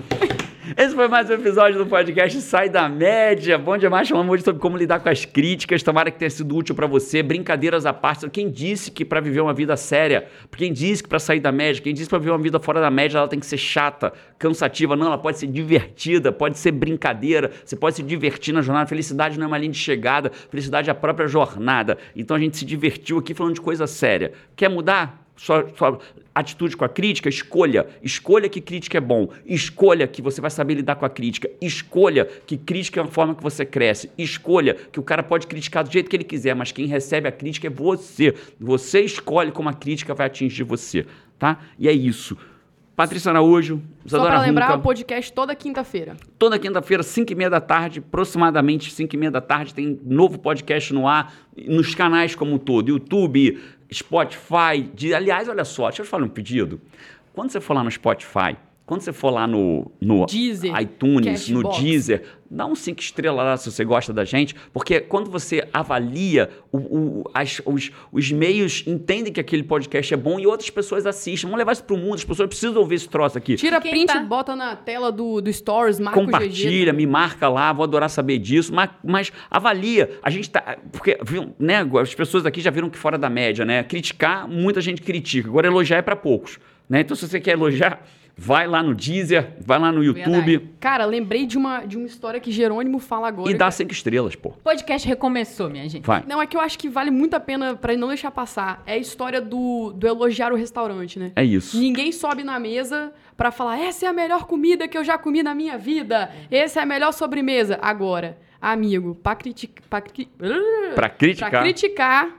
Esse foi mais um episódio do podcast Sai da Média. Bom demais, falamos hoje sobre como lidar com as críticas. Tomara que tenha sido útil pra você. Brincadeiras à parte. Quem disse que pra viver uma vida séria, quem disse que pra sair da média, quem disse que pra viver uma vida fora da média ela tem que ser chata, cansativa. Não, ela pode ser divertida, pode ser brincadeira. Você pode se divertir na jornada. Felicidade não é uma linha de chegada, felicidade é a própria jornada. Então a gente se divertiu aqui falando de coisa séria. Quer mudar? Sua, sua atitude com a crítica, escolha. Escolha que crítica é bom. Escolha que você vai saber lidar com a crítica. Escolha que crítica é uma forma que você cresce. Escolha que o cara pode criticar do jeito que ele quiser, mas quem recebe a crítica é você. Você escolhe como a crítica vai atingir você, tá? E é isso. Patrícia Araújo, Só Isadora pra lembrar, Runca. o podcast toda quinta-feira. Toda quinta-feira, 5 e meia da tarde, aproximadamente 5 e meia da tarde, tem novo podcast no ar, nos canais como um todo, YouTube, Spotify. De, aliás, olha só, deixa eu te falar um pedido. Quando você for lá no Spotify, quando você for lá no, no Deezer, iTunes, no Cashbox. Deezer, dá um 5 estrelas lá se você gosta da gente, porque quando você avalia, o, o- as- os, os meios entendem que aquele podcast é bom e outras pessoas assistem. Vamos levar isso pro mundo, as pessoas precisam ouvir esse troço aqui. Tira Quem print, tá- bota na tela do, do Stories, marca o GG. compartilha, me marca lá, vou adorar saber disso, mas, mas avalia. A gente tá. Porque, viu, né, as pessoas aqui já viram que fora da média, né? Criticar, muita gente critica. Agora, elogiar é para poucos. Né? Então, se você quer elogiar, vai lá no Deezer, vai lá no YouTube Verdade. Cara, lembrei de uma, de uma história que Jerônimo fala agora. e dá cara. cinco estrelas, pô. O podcast recomeçou, minha gente. Vai. Não, é que eu acho que vale muito a pena, pra não deixar passar, é a história do, do elogiar o restaurante, né? É isso. Ninguém sobe na mesa pra falar, essa é a melhor comida que eu já comi na minha vida, essa é a melhor sobremesa. Agora, amigo, pra, critic... pra, cri... Pra criticar, pra criticar,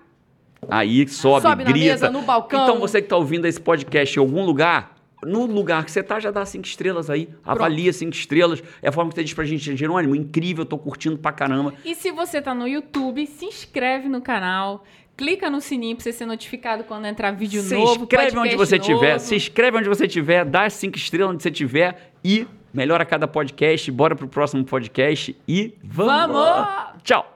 aí sobe, sobe na grita. mesa, no balcão. Então você que tá ouvindo esse podcast em algum lugar, no lugar que você tá, já dá cinco estrelas aí. Avalia cinco estrelas. É a forma que você diz pra gente, Jerônimo, incrível, tô curtindo pra caramba. E se você tá no YouTube, se inscreve no canal. Clica no sininho pra você ser notificado quando entrar vídeo se novo. inscreve onde você novo. estiver, se inscreve onde você estiver, dá cinco estrelas onde você estiver e melhora cada podcast. Bora pro próximo podcast e vamos! Vamos! Tchau!